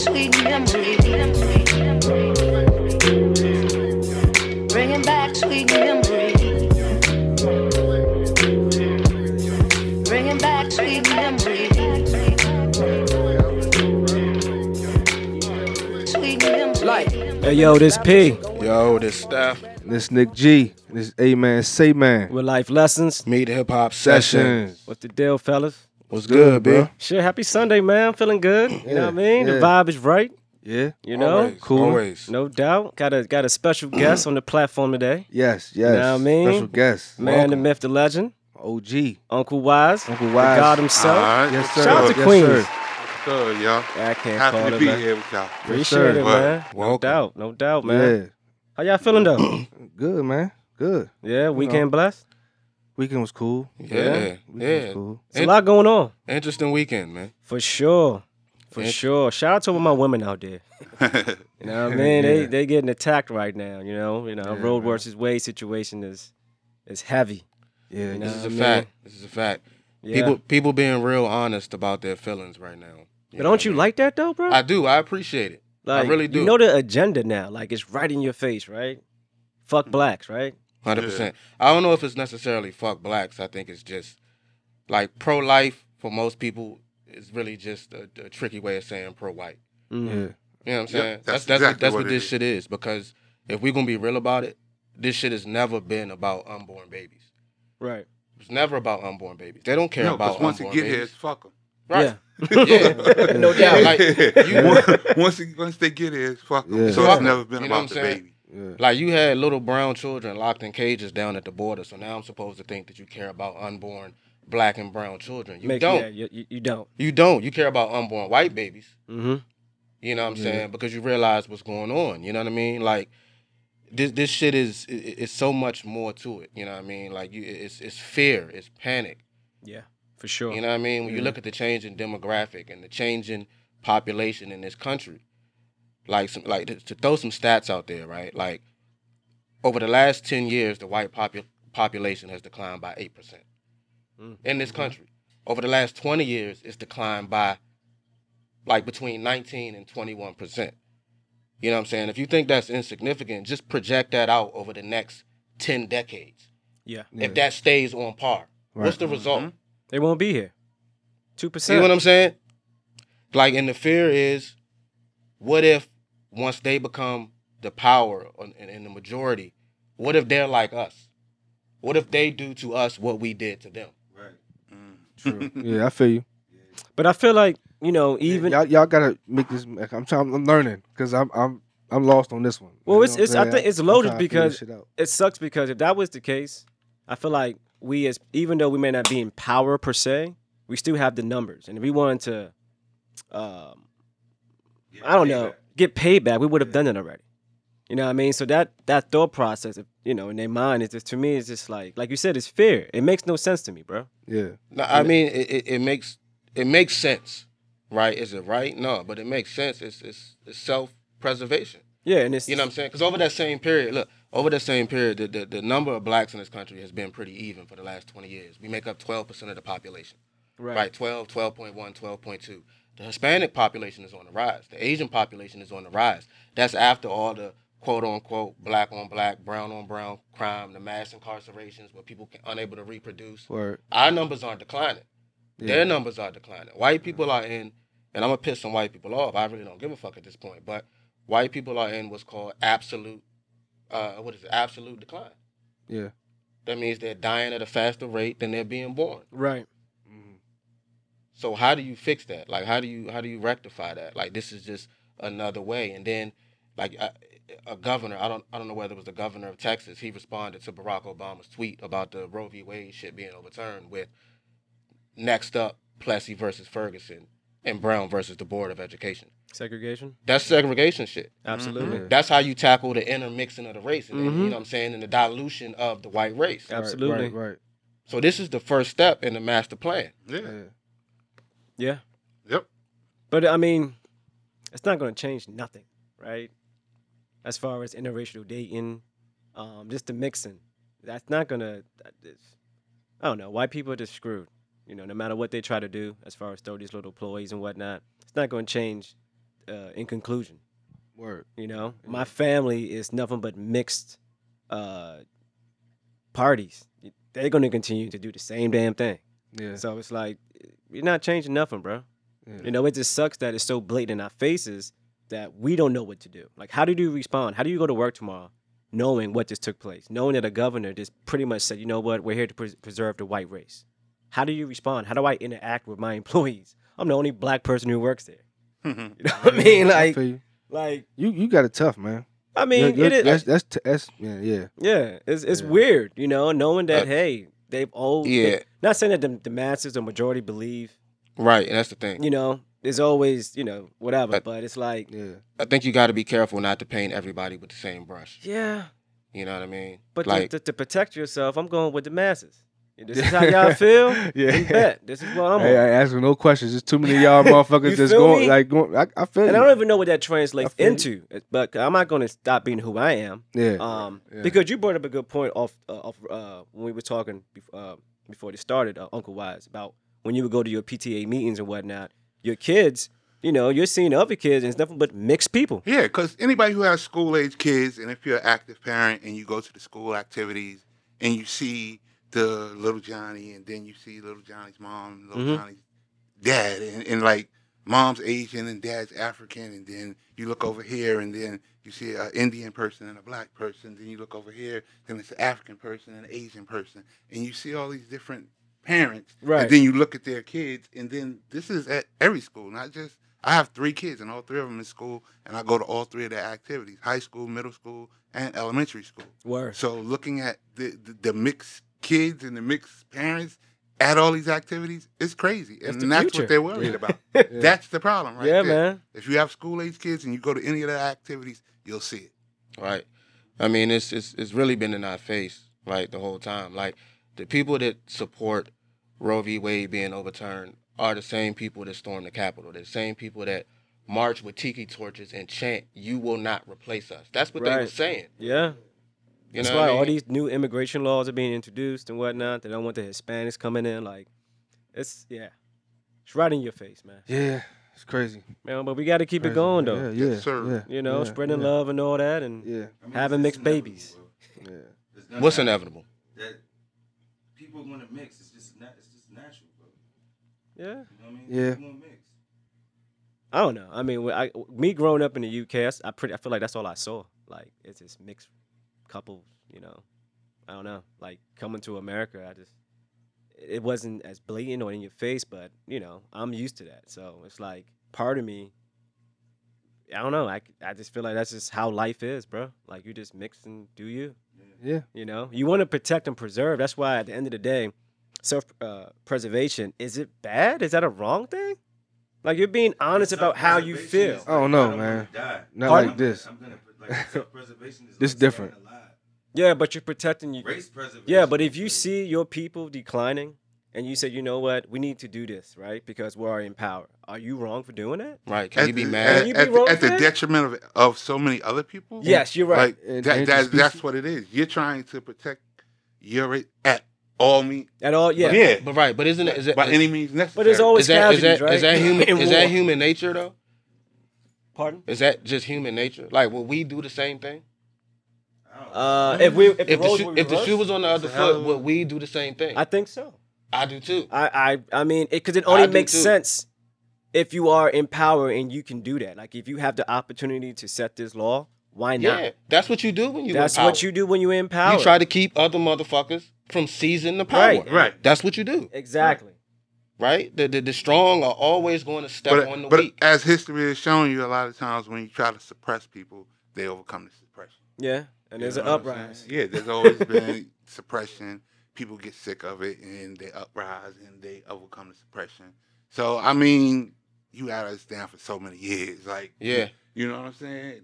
sweet memories. Bringing back sweet memories. Bringing back sweet memories. Hey yo, this P Yo, this Steph. This Nick G. This Aye Man Say Man. with Life Lessons. Meet Hip Hop Session. Sessions. What's the deal, fellas? What's good, bro? B? Shit, happy Sunday, man. Feeling good. You know what I mean? The vibe is right. Yeah. You know? Always, Cool. Always. No doubt. Got a got a special guest on the platform today. Yes. Yes. You know what I mean? Special guest. Man, the Welcome. myth, the legend. OG. Uncle Wise. Uncle the Wise. God himself. All right. Yes, sir. Shout out to Yes, Queens. sir. Good, y'all. I can't Happy call to it, be man. here with y'all. Appreciate it, What? man. No doubt. No doubt, man. Yeah. How y'all feeling though? Good, man. Good. yeah, weekend blessed. Weekend was cool. Yeah. Weekend Yeah. was cool. It's a lot going on. Interesting weekend, man. For sure. For Int- sure. Shout out to all my women out there. You know what I mean? They they getting attacked right now, you know. You know, Yeah, Roe man. versus Wade situation is is heavy. Yeah. You know This is a I fact. This is a fact. Yeah. People people being real honest about their feelings right now. but don't you like that though, bro? I do. I appreciate it. like, really do. You know the agenda now. Like it's right in your face, right? Fuck mm. blacks, right? Hundred percent. I don't know if it's necessarily fuck blacks. I think it's just like pro life for most people is really just a, a tricky way of saying pro white. Mhm. Yeah. You know what I'm saying? that's that's that's, exactly what, that's what what this is. shit is. Because if we're gonna be real about it, this shit has never been about unborn babies. Right. It's never about unborn babies. They don't care no, about because once it unborn get babies. here, it's fuck 'em. Right. Yeah. Yeah. no doubt. Like you, once, once, once they get here, it's fuck 'em. Yeah. So Fuck it's 'em. never been You know about what the saying? baby. Yeah. like you had little brown children locked in cages down at the border. So now I'm supposed to think that you care about unborn black and brown children. You Make- don't. Yeah, you, you, don't. You don't. You care about unborn white babies. Mm-hmm. You know what I'm Yeah. saying? Because you realize what's going on. You know what I mean? Like this this shit is i- i- it's so much more to it. You know what I mean? Like you it's it's fear, it's panic. Yeah, for sure. You know what I mean? When you look at the change in demographic and the change in population in this country, like some like to, to throw some stats out there, right? Like over the last ten years, the white popu- population has declined by eight percent Mm. in this country. Over the last twenty years, it's declined by like between nineteen and twenty one percent. You know what I'm saying? If you think that's insignificant, just project that out over the next ten decades. yeah, Yeah. If that stays on par, what's the result? Mhm. they won't be here. Two percent. See percent. what I'm saying? Like, and the fear is, what if once they become the power on- and, and the majority, what if they're like us? What if they do to us what we did to them? Right. True. yeah, I feel you. But I feel like you know, even y'all, y'all gotta make this. I'm trying. I'm learning because I'm I'm I'm lost on this one. Well, You it's- it's- I'm I saying? think it's loaded trying to figure because- this shit out. it sucks because if that was the case, I feel like we as even though we may not be in power per se, we still have the numbers, and if we wanted to, um, I don't know, get paid back. we would have done it already. You know what I mean? So that that thought process, you know, in their mind, is just to me, it's just like like you said, it's fear. It makes no sense to me, bro. Yeah. No, I mean, it, it, it makes it makes sense, right? Is it right? No, but it makes sense. It's it's, it's self preservation. Yeah, and it's You know what I'm saying? Because over that same period, look, over that same period, the, the, the number of blacks in this country has been pretty even for the last 20 years. We make up 12% of the population. right. right? 12, 12.1, 12.2. The Hispanic population is on the rise. The Asian population is on the rise. That's after all the quote unquote black on black, brown on brown crime, the mass incarcerations where people can, unable to reproduce. Word. Our numbers aren't declining. Yeah. Their numbers are declining. White people are in, and I'm gonna piss some white people off. I really don't give a fuck at this point. But white people are in what's called absolute, uh, what is it? Absolute decline. Yeah. That means they're dying at a faster rate than they're being born. Right. So how do you fix that? Like how do you how do you rectify that? Like this is just another way. And then like a, a governor, I don't I don't know whether it was the governor of Texas, he responded to Barack Obama's tweet about the Roe v. Wade shit being overturned with next up Plessy versus Ferguson and Brown versus the Board of Education. Segregation. That's segregation shit. Absolutely. Yeah. That's how you tackle the intermixing of the race and, and, Mhm. you know what I'm saying and the dilution of the white race. Yeah. Absolutely. Right. Right. So this is the first step in the master plan. Yeah. Yeah. Yeah. Yep. But I mean, it's not going to change nothing, right? As far as interracial dating, um, just the mixing, that's not going to. I don't know. White people are just screwed. You know, no matter what they try to do, as far as throw these little ploys and whatnot, it's not going to change uh, in conclusion. Word. You know, my family is nothing but mixed uh, parties. They're going to continue to do the same damn thing. Yeah. So it's like you're not changing nothing, bro. Yeah. You know, it just sucks that it's so blatant in our faces that we don't know what to do. Like, how do you respond? How do you go to work tomorrow knowing what just took place, knowing that a governor just pretty much said, you know what, we're here to pres- preserve the white race? How do you respond? How do I interact with my employees? I'm the only black person who works there. You know what I mean? Like, feel you. like you you got it tough, man. I mean, You're- it is. That's that's, that's yeah yeah. Yeah, it's it's Yeah. weird, you know, knowing that Uh, hey, they've all yeah. Not saying that the, the masses or majority believe, Right, and that's the thing. you know, there's always you know whatever, But- but it's like Yeah. I think you got to be careful not to paint everybody with the same brush. yeah, You know what I mean? but to- like, to, to protect yourself, I'm going with the masses. This is how y'all feel. Yeah. Then bet. This is what I'm Hey, on. I asking no questions. There's too many of y'all motherfuckers You just going me? like going. I, I feel And you. I don't even know what that translates feel you. into, but I'm not going to stop being who I am. yeah. Um, Yeah. because you brought up a good point off uh, off uh, when we were talking bef- uh, before this started, uh, Uncle Wise, about when you would go to your PTA meetings and whatnot. Your kids, you know, you're seeing other kids, and it's nothing but mixed people. Yeah, because anybody who has school age kids, and if you're an active parent and you go to the school activities and you see the little Johnny, and then you see little Johnny's mom, little Mhm. Johnny's dad, and, and like mom's Asian and dad's African, and then you look over here, and then you see an Indian person and a black person, then you look over here, then it's an African person and an Asian person, and you see all these different parents, Right. and then you look at their kids, and then this is at every school, not just. I have three kids, and all three of them in school, and I go to all three of their activities: high school, middle school, and elementary school. Word. So, looking at the the, the mixed kids and the mixed parents at all these activities, it's crazy, That's and the that's future. what they're worried about. Yeah. That's the problem, right yeah, there. man. If you have school age kids and you go to any of their activities, you'll see it. right? I mean, it's it's it's really been in our face like the whole time. Like the people that support Roe v. Wade being overturned are the same people that stormed the Capitol. They're the same people that march with tiki torches and chant, "You will not replace us." That's what they were saying. Yeah. You That's know why what I all these new immigration laws are being introduced and whatnot. They don't want the Hispanics coming in. Like, it's yeah, it's right in your face, man. yeah. It's crazy. Man, but we got to keep it going though. Yeah. Yeah. Yes, sir. yeah, You know, yeah, spreading yeah, love and all that, and Yeah. I mean, Having mixed babies. Yeah. What's inevitable? That people going to mix. It's just not. It's just natural, bro. yeah. You know what I mean? Yeah. People gonna mix. I don't know. I mean, I, me growing up in the UK, that's- I pretty, I feel like that's all I saw. Like, it's just mixed couples. You know, I don't know. Like coming to America, I just it wasn't as blatant or in your face, but you know, I'm used to that. So it's like part of me. I don't know. I, I just feel like that's just how life is, bro. Like you just mix and do you. Yeah. You know, you want to protect and preserve. That's why at the end of the day, self uh, preservation is it bad? Is that a wrong thing? Like you're being honest about how you feel. is I don't like, know, wanna man. Not Pardon? like this. I'm gonna put like self-preservation is This like different. Staying alive. Yeah, but you're protecting you. Race preservation. Yeah, but if you see your people declining and you say, you know what, we need to do this, right? Because we're in power. Are you wrong for doing that? Right? Can At you be the- mad? At, Can you be at the- wrong at the for detriment of, of so many other people? Yes, you're right. Like And- that, and that, that's what it is. You're trying to protect your ra- at all means. At all, yeah. Yeah. But right, but isn't it? Is it by is- any means necessary. But there's always is that is that right? is that human In is that human nature though? Pardon? Is that just human nature? Like, will we do the same thing? I don't Uh, if we if, the, If the roles shoe, were if the shoe was on the other It's a hell foot, a- would we do the same thing? I I, think so. I do too. I I I mean, because it, only I makes sense if you are in power and you can do that. Like if you have the opportunity to set this law, why not? Yeah, that's what you do when you. That's in what power. you do when you're in power. You try to keep other motherfuckers from seizing the power. Right. Right. That's what you do. exactly. Right. The the, the strong are always going to step But, on the but weak. But as history has shown you, a lot of times when you try to suppress people, they overcome the suppression. Yeah, and there's You an know what I'm uprise. Yeah, there's always been suppression. People get sick of it and they uprise and they overcome the suppression. So I mean, you had us down for so many years. Like Yeah. you know what I'm saying?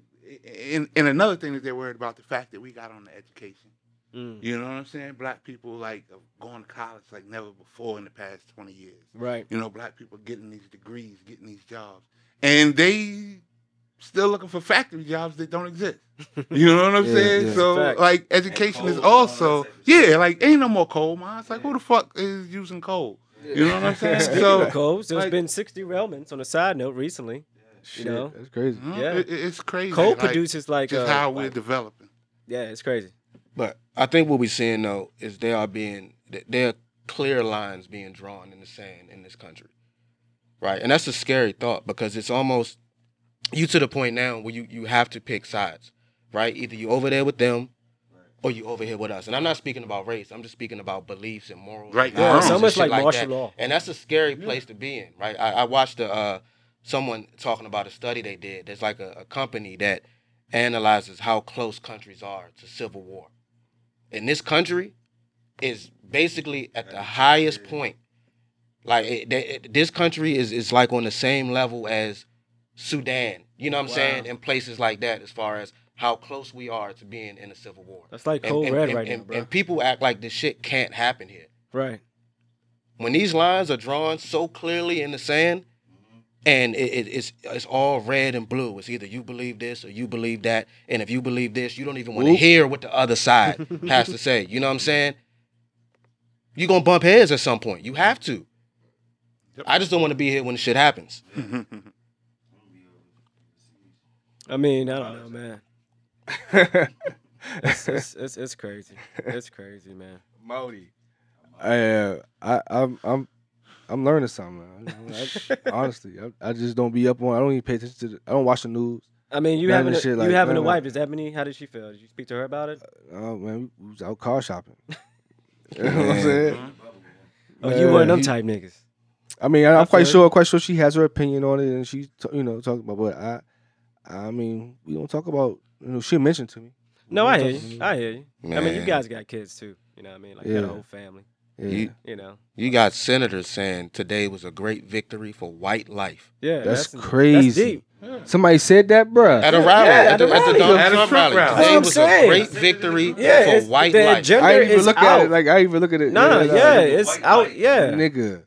And, and another thing that they're worried about the fact that we got on the education. Mm, You know what I'm saying? Black people like going to college like never before in the past 20 years. right. You know, black people getting these degrees, getting these jobs, and they still looking for factory jobs that don't exist. You know what I'm Yeah, saying? yeah. So Fact. like education is and all that also type yeah, like ain't no more coal mines. Like who the fuck is using coal? You know what I'm saying? Speaking so of codes, there's like- been 60 railments on a side note recently. Shit, know? that's crazy. Mhm. Yeah. It- it- it's crazy. Coal like, produces like just uh, how we're like- developing. yeah, it's crazy. But I think what we're seeing though is there are being th- there are clear lines being drawn in the sand in this country, right? And that's a scary thought because it's almost you to the point now where you you have to pick sides, right? Either you over there with them. Or you over here with us, and I'm not speaking about race. I'm just speaking about beliefs and morals. Right. and Yeah, values it's and almost like martial that. law. and that's a scary place to be in, right? I, I watched a, uh, someone talking about a study they did. There's like a, a company that analyzes how close countries are to civil war. And this country is basically at the highest point. Like it, it- this country is is like on the same level as Sudan. You know what I'm saying? And places like that, as far as how close we are to being in a civil war. That's like And- cold and, red and- right and- now, bro. and people act like this shit can't happen here right. when these lines are drawn so clearly in the sand and it, it- it's it's all red and blue it's either you believe this or you believe that and if you believe this you don't even want to hear what the other side has to say you know what i'm saying you're gonna bump heads at some point you have to i just don't want to be here when the shit happens I mean, I don't know, man. it's, it's, it's, it's crazy. It's crazy, man. Modi. I, uh, I, I'm, I'm, I'm learning something. Man. I, honestly, I, I just don't be up on. I don't even pay attention to. The, I don't watch the news. I mean, you having a, this shit you like- having a wife? Does Ebony? How did she feel? Did you speak to her about it? Oh man, we was out car shopping. you know what I'm saying? Oh, you one of them he- type niggas. I mean, I, I I'm quite feel sure, quite sure she has her opinion on it, and she, t- you know, talking about. But I, I mean, we don't talk about. You know, she mentioned to me. No, I hear you. I hear you. I mean, you guys got kids too. You know what I mean? Like, you got a whole family. Yeah, You- You know? you got senators saying today was a great victory for white life Yeah. That's That's, crazy. That's deep. somebody said that, bruh. at a rally Yeah, at, at the, at the. Donald At Trump Trump rally. rally. Today was I'm a great victory Yeah, for white the life. I didn't even look out. at it like I even look at it. No, no, like, yeah, it's white out. light. Yeah. nigga.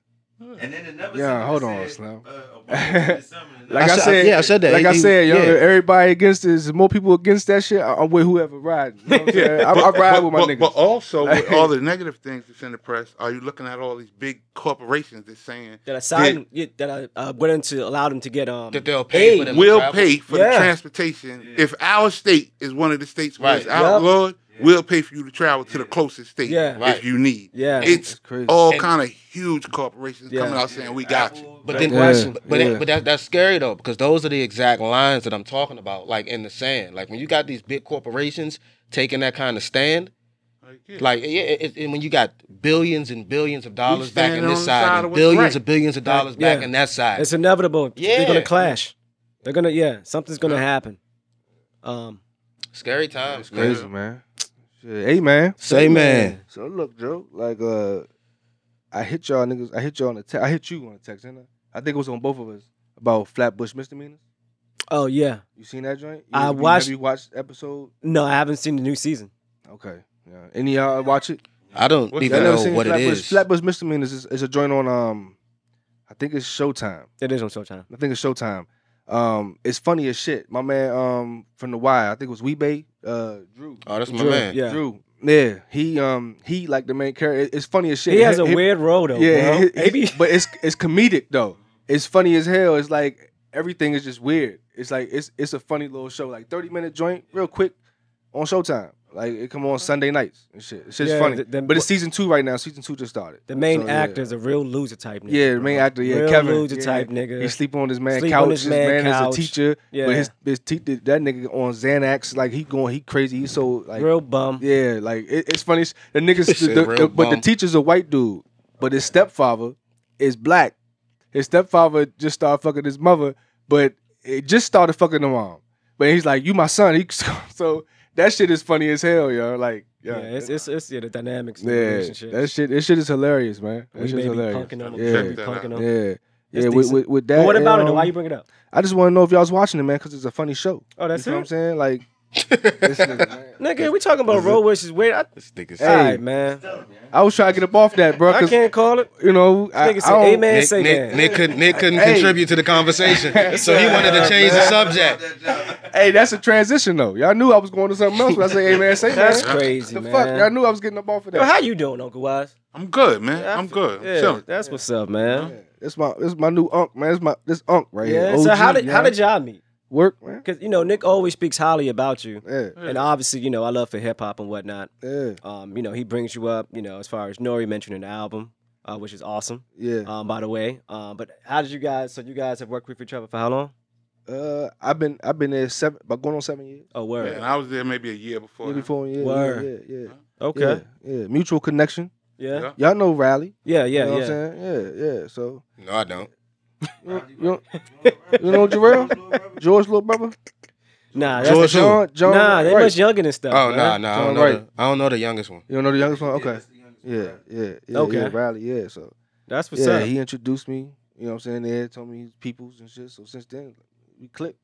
And then another never Yeah, said- hold on, said, Slim. uh, Obama did something and Like I I, said- said, yeah, I said that. Like I said, yo, yeah. everybody against this. More people against that shit. I, I'm with whoever riding. You know what I'm saying? I, I ride with my but, niggas. but also with all the negative things that's in the press, are you looking at all these big corporations that's saying That I signed, yeah, that I uh, went into allowed them to get um That they'll pay for aid. them. will pay for Yeah. the transportation? If our state is one of the states where it's Right. Yep. Outlawed, we'll pay for you to travel to the closest state Yeah. Right. if you need. Yeah. It's That's crazy. all kind of huge corporations Yeah. coming out saying we got you. But then, Yeah, question, but, yeah. that, but that, that's scary though because those are the exact lines that I'm talking about, like in the sand. Like when you got these big corporations taking that kind of stand, Like, yeah. like it, it, when you got billions and billions of dollars back in this side side, and billions right. of billions of dollars Yeah. back in that side. It's inevitable. Yeah, They're gonna clash. They're gonna yeah, something's gonna happen. Um Scary times, It's crazy, man. Man. Shit. Hey, man. Say man. So look, Joe. Like, uh, I hit y'all niggas. I hit y'all on the. Te- I hit you on the text, didn't I? I think it was on both of us about Flatbush misdemeanors. oh yeah. You seen that joint? You- I you- watched- Have you watched episode? No, I haven't seen the new season. Okay. Yeah. Any of y'all watch it? I don't What's even Y'all never know seen what it Flatbush? is. Flatbush misdemeanors is, is a joint on um, I think it's Showtime. It is on Showtime. I think it's Showtime. Um, it's funny as shit. My man um from the Y, I think it was Wee-Bey, uh, Drew. Oh, that's my Drew, man. Yeah. Drew. Yeah, he um he like the main character. It's funny as shit. He has a Him- weird role though, yeah, bro. his- his- Maybe but it's it's comedic though. It's funny as hell. It's like everything is just weird. It's like it's it's a funny little show, like thirty minute joint, real quick, on Showtime. Like it come on Sunday nights and shit. It's just Yeah, funny. the- the- but it's season two right now. Season two just started. the main So, yeah. actor is a real loser type nigga. Yeah, the main actor, yeah, real Kevin. loser yeah, type nigga. He sleep on his man Sleep couch. on his his man, man is a teacher, Yeah. but his his te- that nigga on Xanax, like he going, he crazy. He's so like real bum. yeah, like it, it's funny. The niggas, the, the- the- but the teacher's a white dude, but his stepfather is black. His stepfather just started fucking his mother, but it just started fucking the mom. But he's like, "You my son." He, so that shit is funny as hell, yo. Like, Yeah, yeah, it's it's it's yeah the dynamics. of the yeah, relationship. that shit. That shit is hilarious, man. That we shit's hilarious. punking them. Yeah. punking. Yeah, yeah. With, with, with that. But what about it? though? um, Why you bring it up? I just want to know if y'all was watching it, man, because it's a funny show. Oh, that's you know it. what I'm saying? Like, this nigga, man. Nigga, we talking about road wishes. Weird. I, This nigga's Hey. all right, man. I was trying to get up off that, bro. I 'cause, can't call it. You know, I, Nigga I say don't- amen. Nick, say Nick, that. Nick couldn't Nick couldn't Hey. contribute to the conversation, so he wanted to change the subject. Hey, that's a transition though. Y'all knew I was going to something else when I say, "Hey man, say That's man." crazy, The man. fuck, y'all knew I was getting up off of Yo, that. how you doing, Uncle Wise? I'm good, man. Yeah, I I'm f- good. I'm Yeah, that's what's up, man. This my this my new unk, man. This my this unk right Yeah. here. so how did you how did y'all meet? Work, man? Because you know Nick always speaks highly about you, Yeah, and obviously you know I love for hip hop and whatnot. yeah, Um, you know he brings you up. You know as far as Nore mentioning the album, uh, which is awesome. yeah. Um, by the way. Um, but how did you guys? So you guys have worked with each other for how long? Uh, I've been I've been there seven, but going on seven years. Oh, Yeah, and I was there maybe a year before. Maybe him. four years. Word. Yeah, yeah, yeah. Okay. Yeah, yeah. Mutual connection. Yeah. Yeah. Y'all know Riley. Yeah. Yeah. you know Yeah. what I'm saying? Yeah, yeah. So No, I don't. You know, you know, you know Jarrell? George little brother? Nah, that's George who? John, John nah, they Wright. much younger than stuff. Oh, no, nah, nah. I don't know. Wright. The, I don't know the youngest one. You don't know the youngest one? Okay. that's the youngest Yeah, yeah, yeah. Okay. Yeah, Riley, yeah. So That's what's yeah, up. he introduced me, you know what I'm saying? They had told me he's peoples and shit. So since then, we clicked.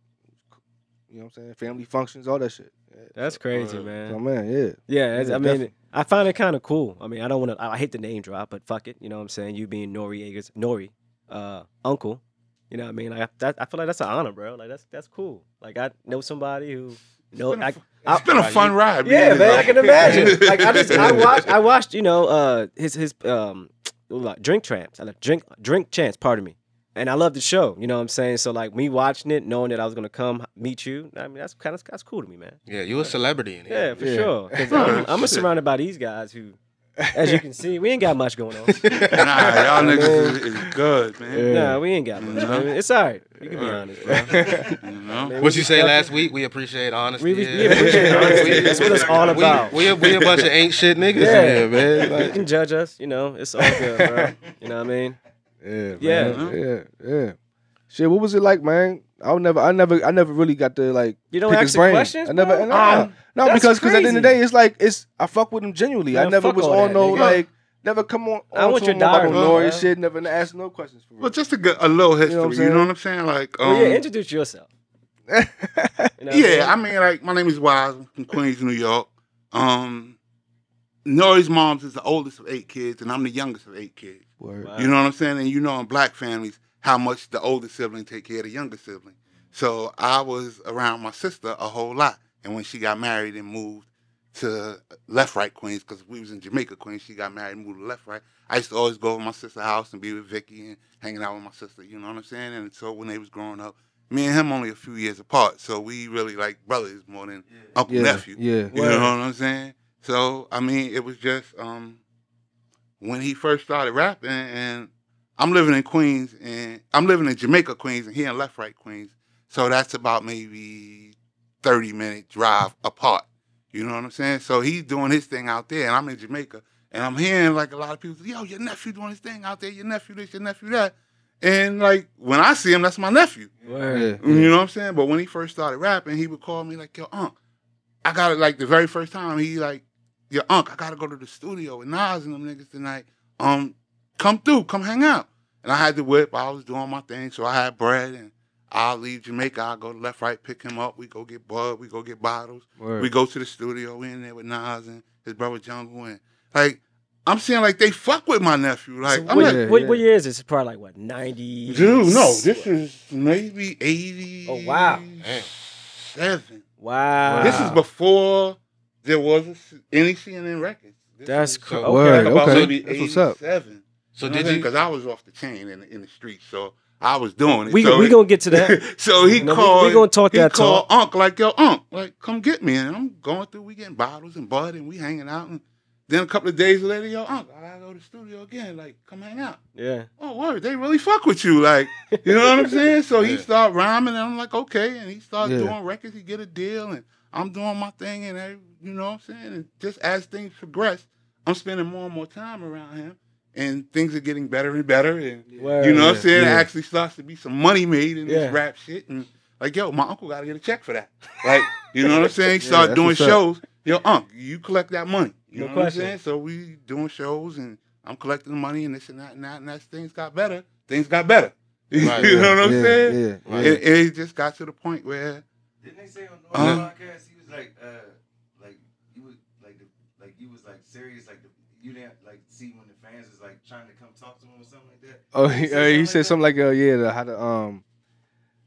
You know what I'm saying? Family functions, all that shit. Yeah. That's crazy, Word. man. So man, yeah. Yeah, Yeah, I mean, definitely. I find it kind of cool. I mean, I don't want to. I hate the name drop, but fuck it. You know what I'm saying? You being Noreaga's Nore, uh, uncle. You know what I mean? Like I, that, I feel like that's an honor, bro. Like that's that's cool. Like I know somebody who know. been a I, fu- I- It's been a fun ride. yeah, man, there. I can imagine. like I just I watched I watched you know uh his his um like, Drink Champs. I like drink Drink Champs. Pardon me. And I love the show. You know what I'm saying? So like me watching it, knowing that I was gonna come meet you. I mean that's kind of that's cool to me, man. Yeah, you a celebrity in Yeah, here. for Yeah. sure. 'Cause I'm, I'm surrounded by these guys who, as you can see, we ain't got much going on. Nah, y'all niggas is, is good, man. Nah, we ain't got much. Mhm. man. It's all right. You can be honest, bro. You know? Man, What we you say last week? We appreciate honesty. We, we, yeah. we appreciate honesty. That's what it's all about. We, we, a bunch of ain't shit niggas Yeah. here, man. you can judge us, you know. It's all good, bro. You know what I mean? Yeah, Yeah. man. yeah, yeah. Shit, what was it like, man? I would never, I never, I never really got to like. You don't pick ask his brain. questions, I never, bro? no, Um, no, that's because because at the end of the day, it's like it's I fuck with him genuinely. I never was on that, no nigga. like, never come on. I on want your him diary, no Nore bro. shit. Never ask no questions for real. Well, just to get a little history, You know you what know I'm what I'm saying? Like, um, Well, yeah, introduce yourself. You know yeah, I I'm mean, like, my name is Wise I'm from Queens, New York. Um, Nore's mom's is the oldest of eight kids, and I'm the youngest of eight kids. Word. Wow. You know what I'm saying? And you know, in black families, how much the older sibling take care of the younger sibling. So I was around my sister a whole lot. And when she got married and moved to LeFrak Queens, because we was in Jamaica Queens, she got married and moved to LeFrak. I used to always go to my sister's house and be with Vicky and hanging out with my sister. You know what I'm saying? And so when they was growing up, me and him only a few years apart, so we really like brothers more than uncle Yeah, nephew. yeah. You know what I'm saying? So I mean, it was just um, when he first started rapping, and I'm living in Queens, and I'm living in Jamaica Queens, and he in LeFrak Queens. So that's about maybe 30 minute drive apart. You know what I'm saying? So he's doing his thing out there, and I'm in Jamaica, and I'm hearing like a lot of people say, "Yo, your nephew doing his thing out there. Your nephew this, your nephew that." And like when I see him, that's my nephew. Word. Yeah. You know what I'm saying? But when he first started rapping, he would call me like, "Yo, Unc, I got it." like the very first time he like, yo, Unc, I gotta go to the studio with Nas and them niggas tonight. Um, come through, come hang out. And I had the whip. I was doing my thing. So I had bread and I'll leave Jamaica. I'll go left, right, pick him up. We go get Bud. We go get bottles. Word. We go to the studio. We in there with Nas and his brother Jungle. And like, I'm saying like they fuck with my nephew. Like, so I'm what, like, what, yeah. what year is this? It's probably like what, 90? Dude, no. This is maybe 80. Oh, wow. Seven. Wow. This is before there was any CNN records. This That's crazy. Okay. what's about okay. maybe That's 87. So did you? Because I was off the chain in the, in the street, so I was doing it. We so we gonna get to that. so he no, called. We, we gonna talk he that talk. Unc like yo, Unc, like come get me. And I'm going through. We getting bottles and bud, and we hanging out. And then a couple of days later, yo, Unc, I gotta go to the studio again. Like come hang out. Yeah. Oh word, they really fuck with you. Like you know what I'm saying. So he start rhyming, and I'm like okay, and he starts yeah. doing records. He get a deal, and I'm doing my thing, and I, you know what I'm saying. And just as things progress, I'm spending more and more time around him and things are getting better and better. And Word. you know what I'm yeah, saying? It actually starts to be some money made in Yeah. this rap shit. And like, yo, my uncle got to get a check for that. Like, you know what I'm saying? Yeah, start doing what's up. shows. Yo, uncle, you collect that money. You No know question. what I'm saying? So we doing shows and I'm collecting the money and this and that and that and as things got better, things got better. Right, you know what I'm yeah, saying? Yeah, Right. And, and it just got to the point where Didn't they say on the Uh-huh. podcast he was like, uh, like you was like the, like you was like serious, like the, you didn't like see when the fans was like trying to come talk to him or something like that. Oh, Did he, uh, he said something like, uh, yeah, the, how the um,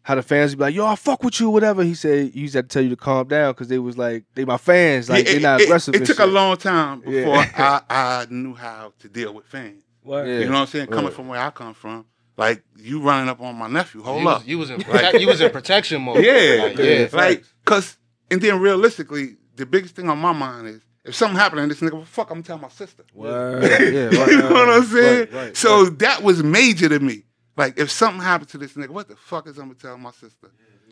how the fans be like, yo, I fuck with you, whatever. He said he used to have to tell you to calm down because they was like, they my fans, like Yeah, they not it, aggressive. It, and took a long time Yeah. before I, I knew how to deal with fans. Word. Yeah. You know what I'm saying? Coming Right. from where I come from, Like you running up on my nephew. Hold you up. Was, you was in protect, you was in protection mode. Yeah, Like, yeah. yeah. Like, cause, and then realistically, the biggest thing on my mind is if something happened to this nigga, well, fuck, I'm telling my sister. Word. Yeah, right, you know what I'm saying? right, right, so that was major to me. Like, if something happened to this nigga, what the fuck is I'm gonna tell my sister?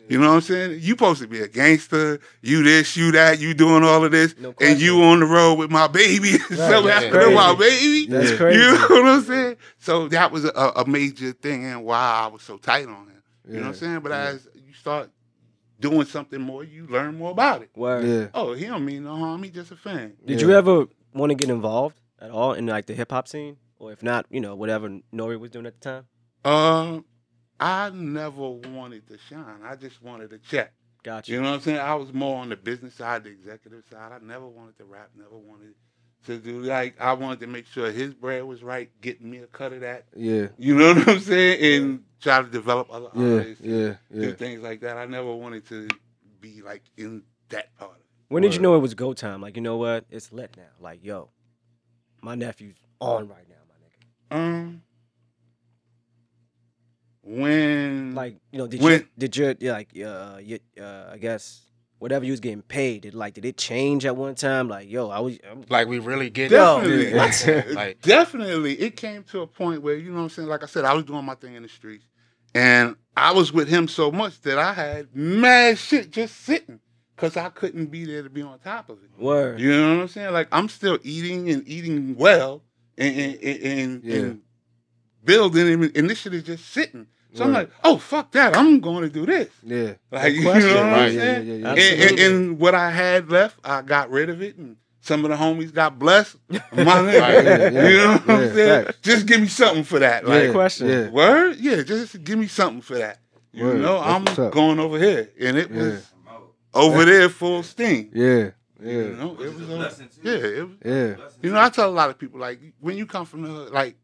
You know what I'm saying? You supposed to be a gangster. You this, you that. You doing all of this, No and you on the road with my baby. so yeah. happened to my Crazy. baby. That's Yeah. crazy. You know what I'm saying? So that was a, a major thing and why I was so tight on him. You know what I'm saying? But as you start doing something more, you learn more about it. Word. Yeah. Oh, he don't mean no harm. He just a fan. Did Yeah. you ever want to get involved at all in like the hip hop scene, or if not, you know, whatever Nore was doing at the time? Um, I never wanted to shine. I just wanted to check. Gotcha. You know what I'm saying? I was more on the business side, the executive side. I never wanted to rap. Never wanted to do like. I wanted to make sure his bread was right, getting me a cut of that. Yeah. You know what I'm saying? And try to develop other Yeah. artists. and Yeah. Do things like that. I never wanted to be like in that part of it. When did you know it was go time? Like, you know what? It's lit now. Like, yo, my nephew's on right now, my nigga. Um, when Like, you know, did When- you did your yeah, like uh, you, uh I guess whatever you was getting paid, did like did it change at one time? Like, yo, I was I'm, Like we really get Definitely. Like, like Definitely. It came to a point where, you know what I'm saying? Like I said, I was doing my thing in the streets. And I was with him so much that I had mad shit just sitting. Cause I couldn't be there to be on top of it. word. You know what I'm saying? Like I'm still eating and eating well and and, and, and, Yeah. and building and, and this shit is just sitting. So I'm like, oh fuck that. I'm going to do this. Yeah. Like you know question, what I'm right. Yeah, saying? yeah, yeah, yeah. And, and, and what I had left, I got rid of it, and some of the homies got blessed. My nigga, Right. Yeah, yeah, you know what yeah, I'm saying? facts. Just give me something for that. Yeah, Like, question. Yeah. word? Yeah, just give me something for that. You Word. know, That's I'm going over here, and it Yeah. was over there full steam. Yeah. You Yeah. know, it was a blessing, too. yeah, it was. Yeah. You know, I tell a lot of people like when you come from the hood, like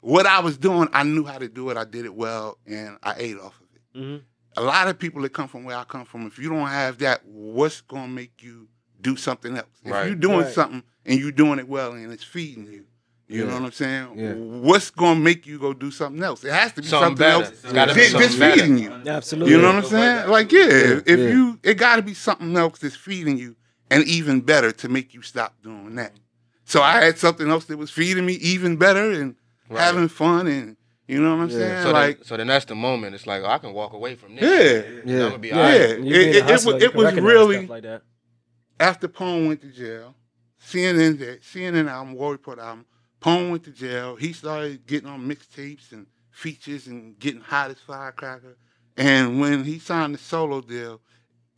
what I was doing, I knew how to do it. I did it well, and I ate off of it. hmm a lot of people that come from where I come from, if you don't have that, what's gonna make you do something else? If you're doing Right. something and you're doing it well and it's feeding you, you Yeah. know what I'm saying? Yeah. What's gonna make you go do something else? It has to be Something something, else It's gotta be something that's better. feeding you. Absolutely. You know what I'm saying? Like, yeah, if Yeah. you, it gotta be something else that's feeding you, and even better to make you stop doing that. So I had something else that was feeding me even better and Right. having fun, and you know what I'm Yeah. saying? So like, then, so then that's the moment. It's like oh, I can walk away from this. yeah. Yeah. I'm gonna be Yeah, alright. Yeah. It- being it- it was- it was really- like that. after Pone went to jail, CNN that CNN album, War Report album, Pone went to jail. He started getting on mixtapes and features and getting hot as firecracker. And when he signed the solo deal,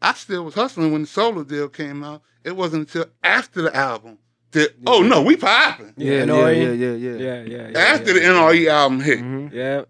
I still was hustling when the solo deal came out. It wasn't until after the album that oh no, we popping. Yeah. Yeah. Yeah. Yeah. Yeah. Yeah, yeah, yeah. After yeah. the NRE album hit, Mhm. Yeah.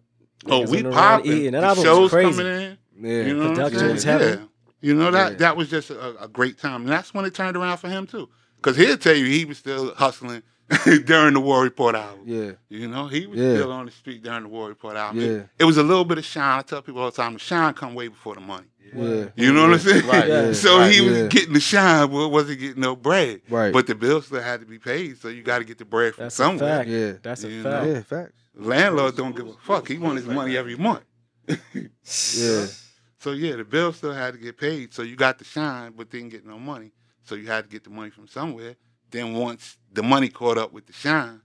oh we on the road popping. That The album shows was crazy. coming in. Yeah. You know I'm Production was heavy. Yeah. You know that Yeah. that was just a, a great time, and that's when it turned around for him too. Because he'll tell you he was still hustling during the War Report album. Yeah. You know, he was Yeah. still on the street during the War Report album. Yeah. It, it was a little bit of shine. I tell people all the time, the shine come way before the money. Yeah. You know what I'm saying? Right. Yeah. So Right. he was Yeah. getting the shine, but wasn't getting no bread. Right. But the bills still had to be paid, so you got to get the bread from That's a somewhere. fact. Yeah. That's a You fact. Yeah. Facts. Landlord don't give a fuck. He want his money every month. Yeah. So yeah, the bill still had to get paid. So you got the shine, but didn't get no money. So you had to get the money from somewhere. Then once the money caught up with the shine,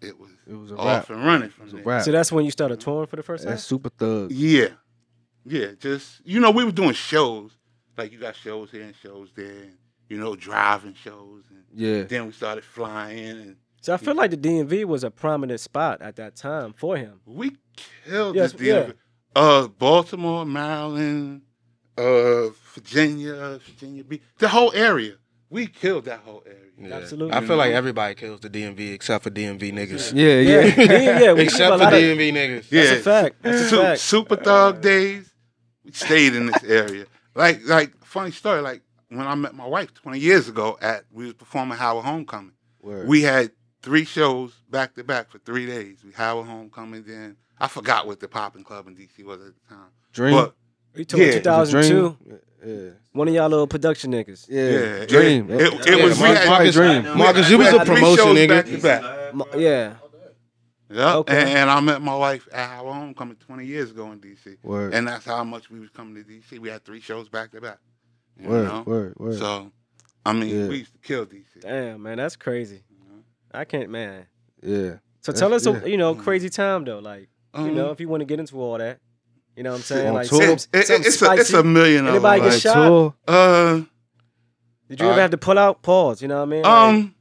it was It was a off rap. and running from there. rap. So that's when you started touring for the first time. That's super thug. Yeah, yeah. Just you know, we were doing shows. Like you got shows here and shows there, and you know, driving shows, and Yeah. then we started flying, and So I feel like the DMV was a prominent spot at that time for him. we killed Yes, this deal. Uh, Baltimore, Maryland, uh, Virginia, Virginia Beach, the whole area. We killed that whole area. Yeah. Absolutely. I feel like everybody kills the DMV except for DMV niggas. Yeah. Yeah, Yeah. yeah, yeah. We Except for lot of- DMV niggas. Yeah. That's a fact. That's a fact. Super Thug days, we stayed in this area. Like, like funny story. Like when I met my wife 20 years ago at we was performing Howard Homecoming. Word. We had three shows back to back for three days. We Howard Homecoming, then I forgot what the popping club in DC was at the time. Dream. But We toured Yeah, It was a 2002. Yeah. One of y'all little production niggas. Yeah. Yeah, Dream. it- it- Yeah, was- we Mar- had- Marcus, Dream. Marcus, you was a promotion nigga. back to back. Mo- Yeah. Yeah, Okay. and, and I met my wife at Howard homecoming 20 years ago in DC, Word. and that's how much we was coming to DC. We had three shows back to back. Word, know? word, word. So, I mean, Yeah. we used to kill DC. Damn, man, that's crazy. Mm-hmm. I can't, man. yeah. So That's- tell us, yeah. a, you know, mm-hmm. crazy time though. Like, you know, mm-hmm. if you want to get into all that, you know what I'm saying? On Like, tour? some, it- it- some it's, a, it's a spicy. million of Anybody them. get like, shot? Tour. Uh, Did you ever have to pull out? Pause. You know what I mean? Like, um,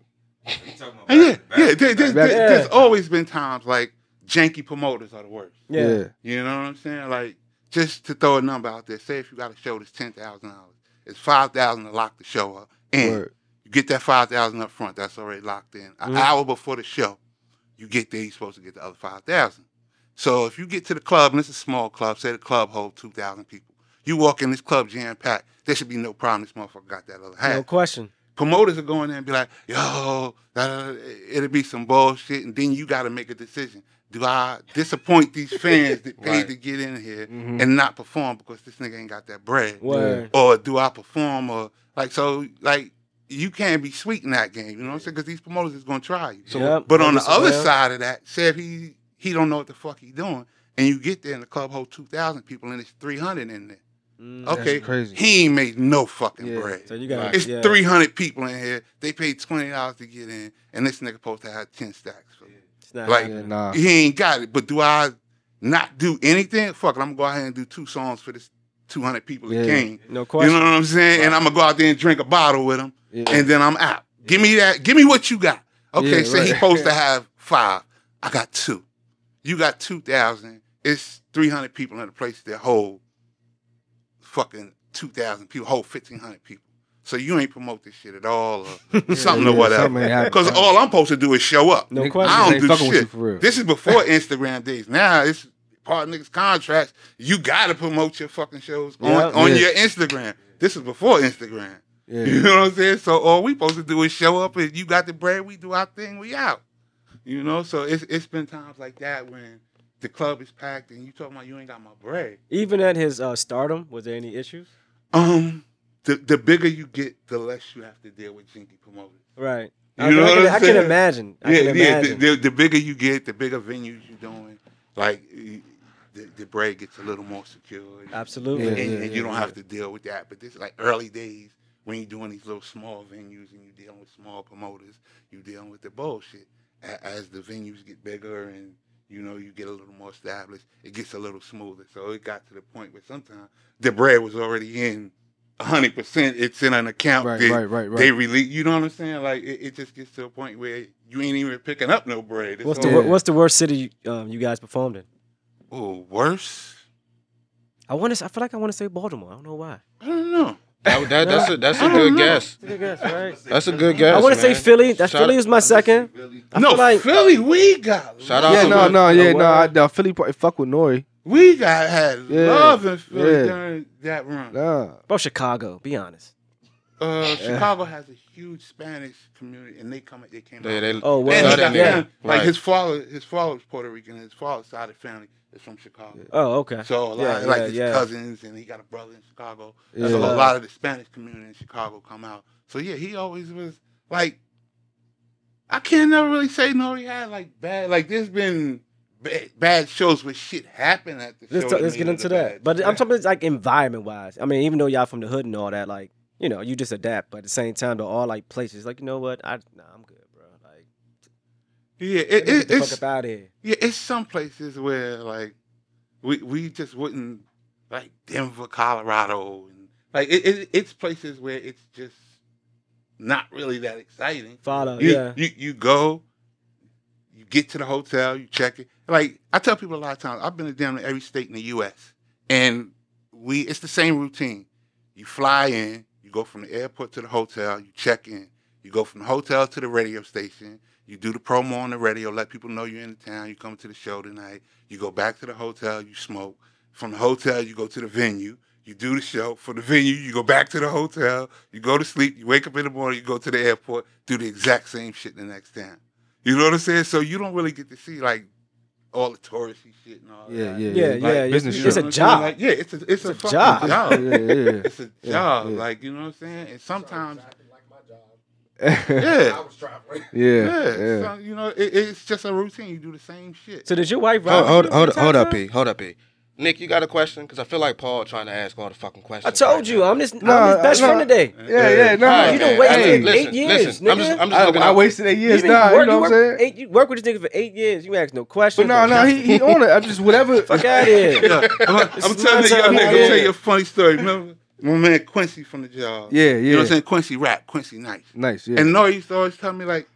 You talking about yeah, back- yeah. back- There, there's, back- there- there's always been times like janky promoters are the worst. yeah. Yeah. You know what I'm saying? Like, just to throw a number out there, say if you got a show that's ten thousand dollars, it's five thousand to lock the show up, and Word. you get that five thousand up front. That's already locked in. An Mhm. hour before the show, you get there. You're supposed to get the other five thousand. So if you get to the club, and it's a small club, say the club holds two thousand people, you walk in this club jam packed. There should be no problem. This motherfucker got that other half No question. promoters are going there and be like, yo, uh, it'll be some bullshit, and then you got to make a decision. Do I disappoint these fans that paid Right. to get in here Mhm. and not perform because this nigga ain't got that bread? Word. Or do I perform or like so like you can't be sweet in that game, you know what I'm saying? Because these promoters is gonna try you. So, Yep, but on the other so, yeah. side of that, say if he he don't know what the fuck he doing, and you get there and the club hold two thousand people and it's three hundred in there. Mm, Okay, crazy. he ain't made no fucking Yeah. bread. So you got It's yeah. 300 people in here. They paid $20 to get in, and this nigga supposed to have 10 stacks. For It's not like- Yeah, nah. He ain't got it, but do I not do anything? Fuck it, I'm gonna go out here and do two songs for this 200 people that Yeah. came. no You know what I'm saying? And I'm gonna go out there and drink a bottle with him, Yeah. and then I'm out. Give me that. Give me what you got. Okay, Yeah, so he supposed to have five. I got two. You got 2,000. It's 300 people in the place that hold fucking 2,000 people, hold 1,500 people. So you ain't promote this shit at all or something Yeah, or whatever. Because all I'm supposed to do is show up. No question. I don't do shit. you for real. This is before Instagram days. Now it's part of niggas' contracts. You gotta promote your fucking shows on, on Yeah. your Instagram. This is before Instagram. yeah. You know what I'm saying? So all we supposed to do is show up and you got the bread, we do our thing, we out. You know, so it's it's been times like that when the club is packed and you talking about you ain't got my bread. Even at his uh, stardom, was there any issues? Um, the the bigger you get, the less you have to deal with jinky promoters. Right. You I, know I, what can, I'm I can imagine. I yeah, can yeah. The, the, the bigger you get, the bigger venues you're doing. Like the, the bread gets a little more secure. Absolutely. and, Yeah, and- yeah, and you don't yeah. have to deal with that. But this is like early days when you're doing these little small venues and you're dealing with small promoters, you're dealing with the bullshit. A- As the venues get bigger and you know you get a little more established, it gets a little smoother. So it got to the point where sometimes the bread was already in. hundred percent, it's in an account. Right, that right, right, right. They release. You know what I'm saying? Like it, it just gets to a point where you ain't even picking up no bread. It's What's the all- wor- What's the worst city you, um, you guys performed in? oh worse? I want to. I feel like I want to say Baltimore. I don't know why. I don't know. That, that, that's a that's a I don't good know. guess. Good guess, right? That's a good guess. I want to say man. Philly. That Shout- Philly was my second. I no, feel like Philly, we got Shout out Yeah, to no, Philly. no, yeah, no. I, word. the Philly part, fuck with Nore. We got had Yeah, love in Philly yeah. during that run. Nah. bro Chicago. Be honest. Uh, Chicago has a huge Spanish community, and they come. They came. They, out. they, Oh, and well, he love got yeah. like Right. his father. His father was Puerto Rican. and His father's side of the family is from Chicago. Oh, okay. So a lot, Yeah, like yeah, his yeah. cousins, and he got a brother in Chicago. So a lot of the Spanish community in Chicago come out. So yeah, he always was like. I can't never really say no. He had like bad. Like there's been bad, bad shows where shit happened at the Let's, show. that let's get into that. But. I'm talking about like environment wise. I mean, even though y'all from the hood and all that, like you know, you just adapt. But at the same time, they're all like places. Like you know what? I nah, I'm good, bro. Like yeah, it, it, it's fuck up out here. Yeah, it's some places where like we we just wouldn't like Denver, Colorado, and like it, it it's places where it's just not really that exciting. Follow, You, yeah. you you go, you get to the hotel, you check it. Like I tell people a lot of times, I've been to damn every state in the U.S. and we it's the same routine. You fly in, you go from the airport to the hotel, you check in. You go from the hotel to the radio station. You do the promo on the radio, let people know you're in the town. You come to the show tonight. You go back to the hotel, you smoke. From the hotel, you go to the venue. You do the show. From the venue, you go back to the hotel. You go to sleep. You wake up in the morning. You go to the airport. Do the exact same shit the next time. You know what I'm saying? So you don't really get to see like all the touristy shit and all Yeah, that. yeah, Yeah, Like, yeah, business You It's a what I'm saying? job. Like, yeah, it's a it's, a, It's a fucking job. job. yeah, yeah, yeah. It's a Yeah, job. yeah. Like you know what I'm saying? And sometimes Yeah. I was traveling. yeah, Yeah, yeah. So, you know, it, it's just a routine. You do the same shit. So did your wife? Hold, ride hold, with you hold, hold up, time? E. Hold up, E. Nick, you got a question? Because I feel like Paul trying to ask all the fucking questions. I told right you, now. I'm his, Nah, I'm his best nah. friend today. Yeah, yeah, no. Alright, you done man. waited Hey, eight listen, years, listen. I'm just. I'm just I, looking I out. wasted eight years you, been- work, You know what I'm saying? Eight, you work with this nigga for eight years. You ask no questions. But no, no, he he on it. I'm just whatever. fuck out of here. Yeah, I'm, I'm telling my you, I'm time, gonna tell you a funny story. Remember my man Quincy from the job? Yeah, yeah. You know what I'm saying? Quincy rap, Quincy nice. Nice, yeah. And Nore used to always tell me like,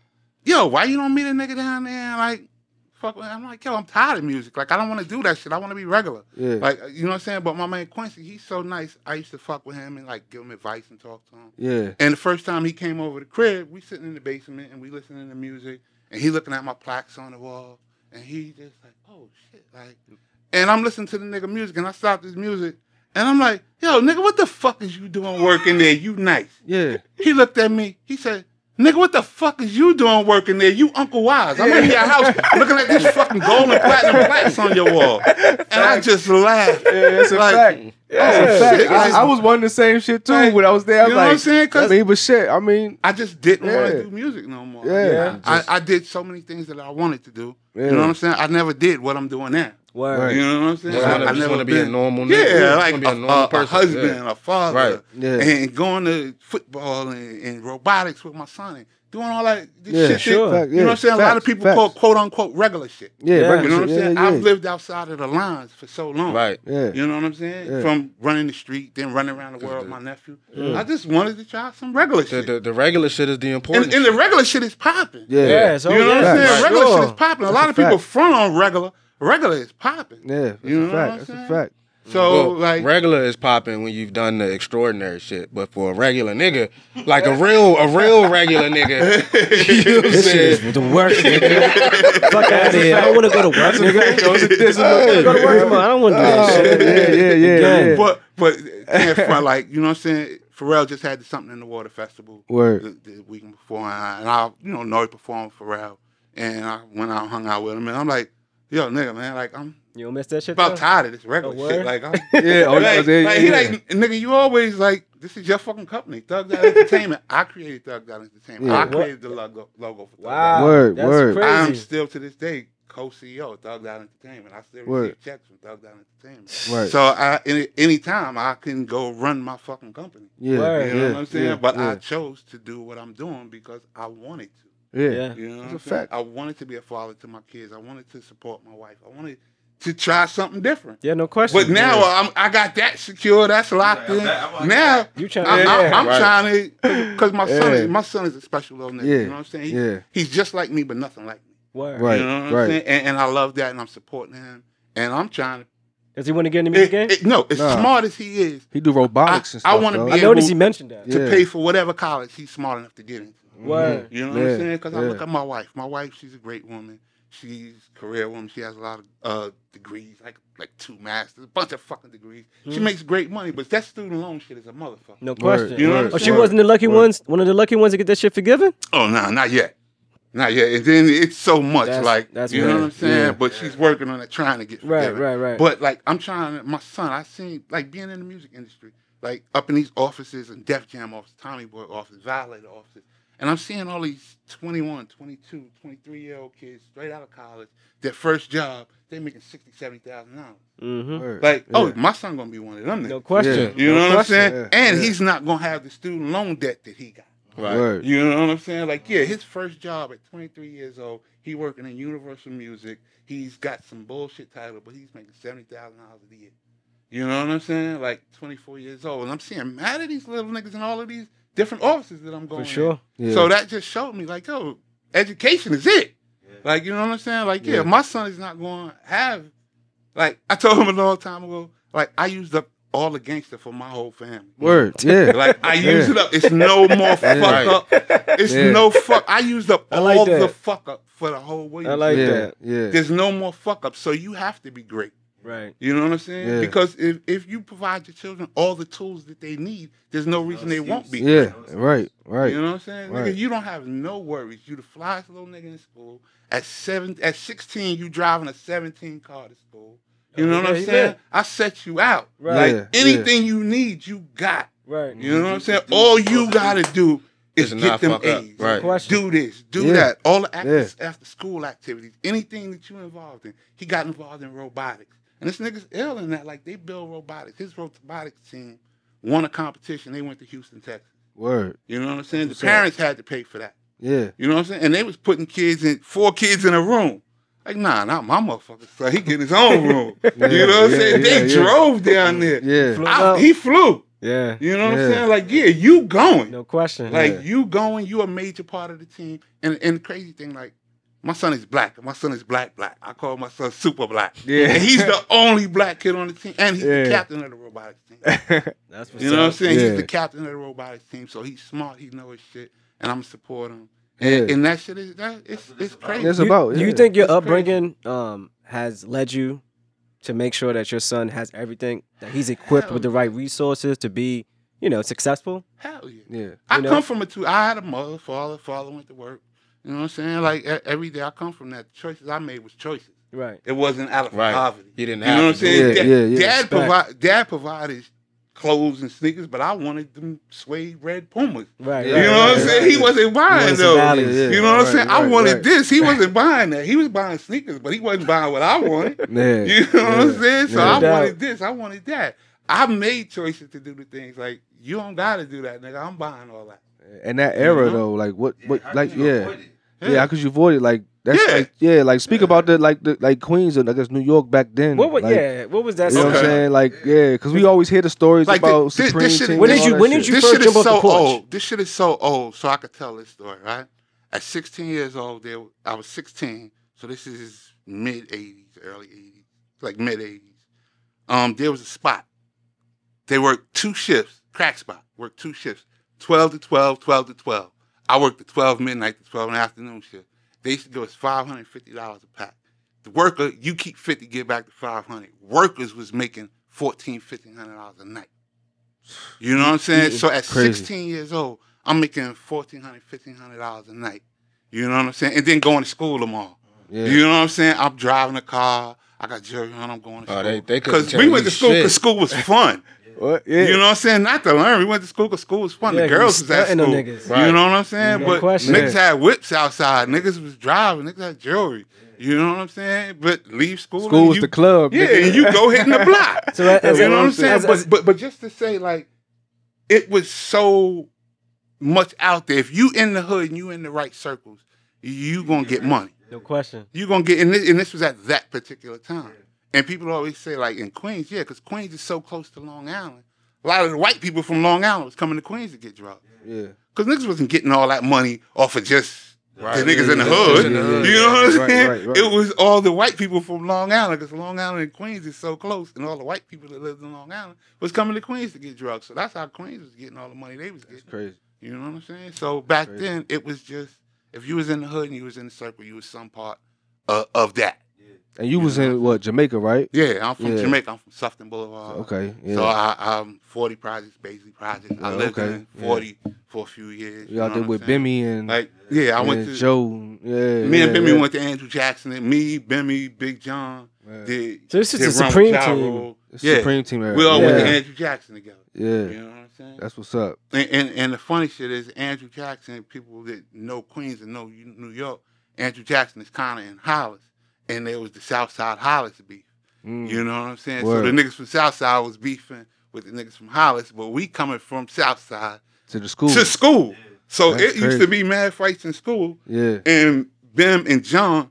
"Yo, why you don't meet a nigga down there and like fuck?" with-" I'm like, "Yo, I'm tired of music. Like, I don't want to do that shit. I want to be regular. Yeah. Like, uh, you know what I'm saying?" But my man Quincy, he's so nice. I used to fuck with him and like give him advice and talk to him. yeah, And the first time he came over the crib, we sitting in the basement and we listening to music, and he looking at my plaques on the wall, and he just like, "Oh shit!" Like, and I'm listening to the nigga music, and I stopped his music, and I'm like, "Yo, nigga, what the fuck is you doing working there? You nice." yeah. He looked at me. He said, "Nigga, what the fuck is you doing working there? You Uncle Wise. I'm in your house looking at these fucking gold and platinum plaques on your wall." And I just laughed. Yeah, that's a Like, fact. Oh, that's oh, fact. shit. I, I was wondering the same shit too Like, when I was there. I'm you know what I'm saying? 'Cause- I mean, but shit. I mean, I just didn't want to do music no more. Yeah. I, I did so many things that I wanted to do. Yeah. You know what I'm saying? I never did what I'm doing now. Word. Right. You know what I'm saying? Just I, wanna- I just never wanna be a been- normal nigga. Yeah, Just like wanna be a a, normal a- a person, husband, yeah. a father, Right. Yeah. and going to football and, and robotics with my son and doing all that this Yeah, shit. sure. that- Fact, You know what I'm saying? a lot of people facts. call quote unquote regular shit. yeah, Yeah. regular You know what I'm shit. saying? Yeah, yeah. I've lived outside of the lines for so long. Right. Yeah. You know what I'm saying? Yeah. From running the street, then running around the world with my nephew. I just wanted to try some regular The, shit. the, the regular shit is the important and, and the regular shit is popping. Yeah. Yeah, so You know what I'm saying? Regular shit is popping. A lot of people fact. front on regular. Regular is popping. Yeah, that's You know a what fact. I'm That's a saying? fact. So Well, like regular is popping when you've done the extraordinary shit, but for a regular nigga, like a real a real regular nigga, you know what This shit is the worst, nigga. Fuck out of here. I don't want to go to work, nigga. Those are I this don't wanna go to work. I don't want to do that shit. yeah, yeah, yeah, yeah. but but can't like you know what I'm saying. Pharrell just had something in the water festival Word. the, the weekend before, and I, and I you know Nore performed for Pharrell, and I went out and hung out with him, and I'm like, yo nigga man, like I'm You don't miss that shit. about though? tired of this regular Oh, shit. Like I'm Yeah, oh, like, yeah, like, he like, nigga, you always like, this is your fucking company, Thug Out Entertainment. I created Thug Out Entertainment. Yeah. I created the logo, logo for Thug Wow. Out. Word, that's word. Crazy. I'm still to this day co-CEO of Thug Out Entertainment. I still Word. receive checks from Thug Out Entertainment. Right. So I, any anytime I can go run my fucking company. Yeah, Word. You know yeah, what I'm saying? yeah, but I chose to do what I'm doing because I wanted to. Yeah. Yeah. You know That's I'm a fact. I wanted to be a father to my kids. I wanted to support my wife. I wanted to try something different. Yeah, no question. But now I'm, I got that secure. That's locked I'm in. back- I'm Now that. you trying? I, yeah, am right. trying to, because my son, Yeah. is, my son is a special little nigga. Yeah. You know what I'm saying? He's, Yeah. he's just like me, but nothing like me. Word. Right. You know what I'm right. saying? And, and I love that, and I'm supporting him, and I'm trying to. Does he want to get in the music It, game? it- no, as Nah. smart as he is, He do robotics I- and stuff. I wanna dog. be I able- noticed he mentioned that. to Yeah. pay for whatever college he's smart enough to get into. Word. You know what I'm saying? Because I look at my wife. My wife, she's a great woman. She's a career woman. She has a lot of uh, degrees, like like two masters, a bunch of fucking degrees. She makes great money, but that student loan shit is a motherfucker. No Word. question. You know what I'm oh, she wasn't the lucky Word. ones. One of the lucky ones to get that shit forgiven. Oh no, not yet. Not yet. And then it's so much That's- like that's you know what I'm saying? Yeah. But she's working on it, trying to get Right, forgiven. right, right. But like I'm trying to my son, I seen like being in the music industry, like up in these offices and Def Jam offices, Tommy Boy offices, Violator offices. And I'm seeing all these 21, 22, 23 year old kids straight out of college, their first job, they making 60, 70,000 dollars. Mm-hmm. Word. Like, oh, my son gonna be one of them. No niggas. question. You No know what I'm saying? Yeah, And yeah. he's not gonna have the student loan debt that he got. Right. Word. You know what I'm saying? Like, yeah, his first job at 23 years old, he working in Universal Music. He's got some bullshit title, but he's making seventy thousand dollars a year. You know what I'm saying? Like 24 years old, and I'm seeing mad at these little niggas and all of these different offices that I'm going. For sure. in. Yeah. So that just showed me, like, yo, education is it. Like, you know what I'm saying? Like, yeah, Yeah. my son is not going to have. Like, I told him a long time ago. Like, I used up all the gangster for my whole family. Word. Yeah. Like I Yeah. used it up. It's no more fuck Right. up. It's Yeah. no fuck. I used up I all like the fuck up for the whole Williams. I like yeah. that. Yeah. There's no more fuck up. So you have to be great. Right. You know what I'm saying? Yeah. Because if, if you provide your children all the tools that they need, there's no reason they won't be. Yeah. Right. Right. You know what I'm saying? Right. Nigga, you don't have no worries. You the flyest little nigga in school. At seven, at 16, you driving a 17 car to school. You know what Yeah, I'm saying? lit. I set you out. Right. Like Yeah, anything you need, you got. Right. You know what I'm mm-hmm. saying? All you gotta do is To get them fuck up. A's. Right. Question. Do this, do Yeah. that. All the after, Yeah. after school activities, anything that you involved in. He got involved in robotics. And this nigga's ill in that. Like they build robotics. His robotics team won a competition. They went to Houston, Texas. Word. You know what I'm saying? The parents had to pay for that. Yeah. You know what I'm saying? And they was putting kids in four kids in a room. Like, nah, not my motherfucker. So he get his own room. you know what I'm yeah, saying? yeah, they yeah. drove down there. Yeah. I- he flew. Yeah. You know what Yeah. I'm saying? Like, yeah, you going. No question. Like Yeah. you going, you a major part of the team. And and the crazy thing, like, my son is black. My son is black black. I call my son super black. Yeah. And he's the only black kid on the team. And he's Yeah. the captain of the robotics team. That's what's You know what I'm saying? Yeah. He's the captain of the robotics team. So he's smart, he knows his shit. And I'm support him. Yeah. And, and that shit is that it's it's it's about. crazy. It's You- about. Do you yeah. think your It's upbringing um, has led you to make sure that your son has everything that he's equipped with the right resources to be, you know, successful? Hell yeah. Yeah. I You know? come from a two. I had a mother, father, father went to work. You know what I'm saying? Like e- every day I come from that. Choices I made was choices. Right. It wasn't out of Right. poverty. You didn't You know what I'm saying? it. Dad, Yeah, yeah, dad, respect. provi- dad provided clothes and sneakers, but I wanted them suede red Pumas. Right. You right, know right, what I'm right. saying? He wasn't buying wanted those. Yeah, You know what I'm right, saying? I wanted right. this. He wasn't buying that. He was buying sneakers, but he wasn't buying what I wanted. Yeah. You know what I'm saying? So Yeah. I doubt. wanted this. I wanted that. I made choices to do the things like you don't got to do that, nigga. I'm buying all that. And that era know? though, like what, what, how like yeah, avoid it? Yeah, because could you avoid it? Like that's Yeah. like yeah, like speak about the like the like Queens and I guess New York back then. What was like, yeah? What was that? You know what I'm saying? Like yeah, because we always hear the stories Like the- about this- this Supreme shit- Team When did you- when did you this first shit is jump off the so porch? old. This shit is so old. So I could tell this story, right? At 16 years old, there I was 16. So this is mid 80s, early 80s, like mid 80s. Um, there was a spot. They worked two shifts. Crack spot worked two shifts, 12 to 12, 12 to 12. I worked the 12 midnight to 12 in the afternoon shift. They used to give us $550 a pack. The worker, you keep 50, get back the 500. Workers was making 14, 1500 dollars a night. You know what I'm saying? So at Crazy. 16 years old, I'm making $1,400, 1500 dollars a night. You know what I'm saying? And then going to school tomorrow. Yeah. You know what I'm saying? I'm driving a car. I got jewelry on. I'm going to Oh, school. they- they Because tell we went to school because school was fun. What? Yeah. You know what I'm saying? Not to learn. We went to school because school was fun. Yeah, the 'cause girls was at school. niggas. Right. You know what I'm saying? No but question. niggas Yeah. had whips outside. Niggas was driving. Niggas had jewelry. You know what I'm saying? But leave school. School was the club. Yeah, nigga. and you go hitting the block. So as, as you know what I'm saying? as- as- but, but but just to say, like, it was so much out there. If you in the hood and you in the right circles, you gonna get money. no question. You gonna get and this, and this was at that particular time. And people always say like in Queens, yeah, because Queens is so close to Long Island. A lot of the white people from Long Island was coming to Queens to get drugs. Yeah. Because niggas wasn't getting all that money off of just Right. the niggas in the Yeah, hood. just in the hood, You know what I'm saying? right, right. It was all the white people from Long Island because Long Island and Queens is so close, and all the white people that lived in Long Island was coming to Queens to get drugs. So that's how Queens was getting all the money they was getting. It's crazy. You know what I'm saying? So back then, it was just if you was in the hood and you was in the circle, you was some part uh, of that. And you was in what Jamaica, right? Yeah, I'm from Yeah. Jamaica. I'm from Sutphin Boulevard. Okay. Yeah. So I, I'm 40 projects, basically projects. I oh, lived okay. in 40 for a few years. you out know there with I'm? Bimmy and, Like, yeah, I went to Joe. Yeah. Me and yeah, Bimmy yeah. went to Andrew Jackson. And me, Bimmy, Big John. Did, So this is did the Supreme team. Rule. It's Yeah, Supreme Team era. we all yeah. went to Andrew Jackson together. Yeah. You know what I'm saying? That's what's up. And, and and the funny shit is Andrew Jackson. People that know Queens and know New York, Andrew Jackson is kind of in Hollis, and there was the South Side Hollis beef. Mm. You know what I'm saying? Word. So the niggas from South Side was beefing with the niggas from Hollis, but we coming from South Side To the school. to school. So That's it used to be mad fights in school, yeah. and Bim and John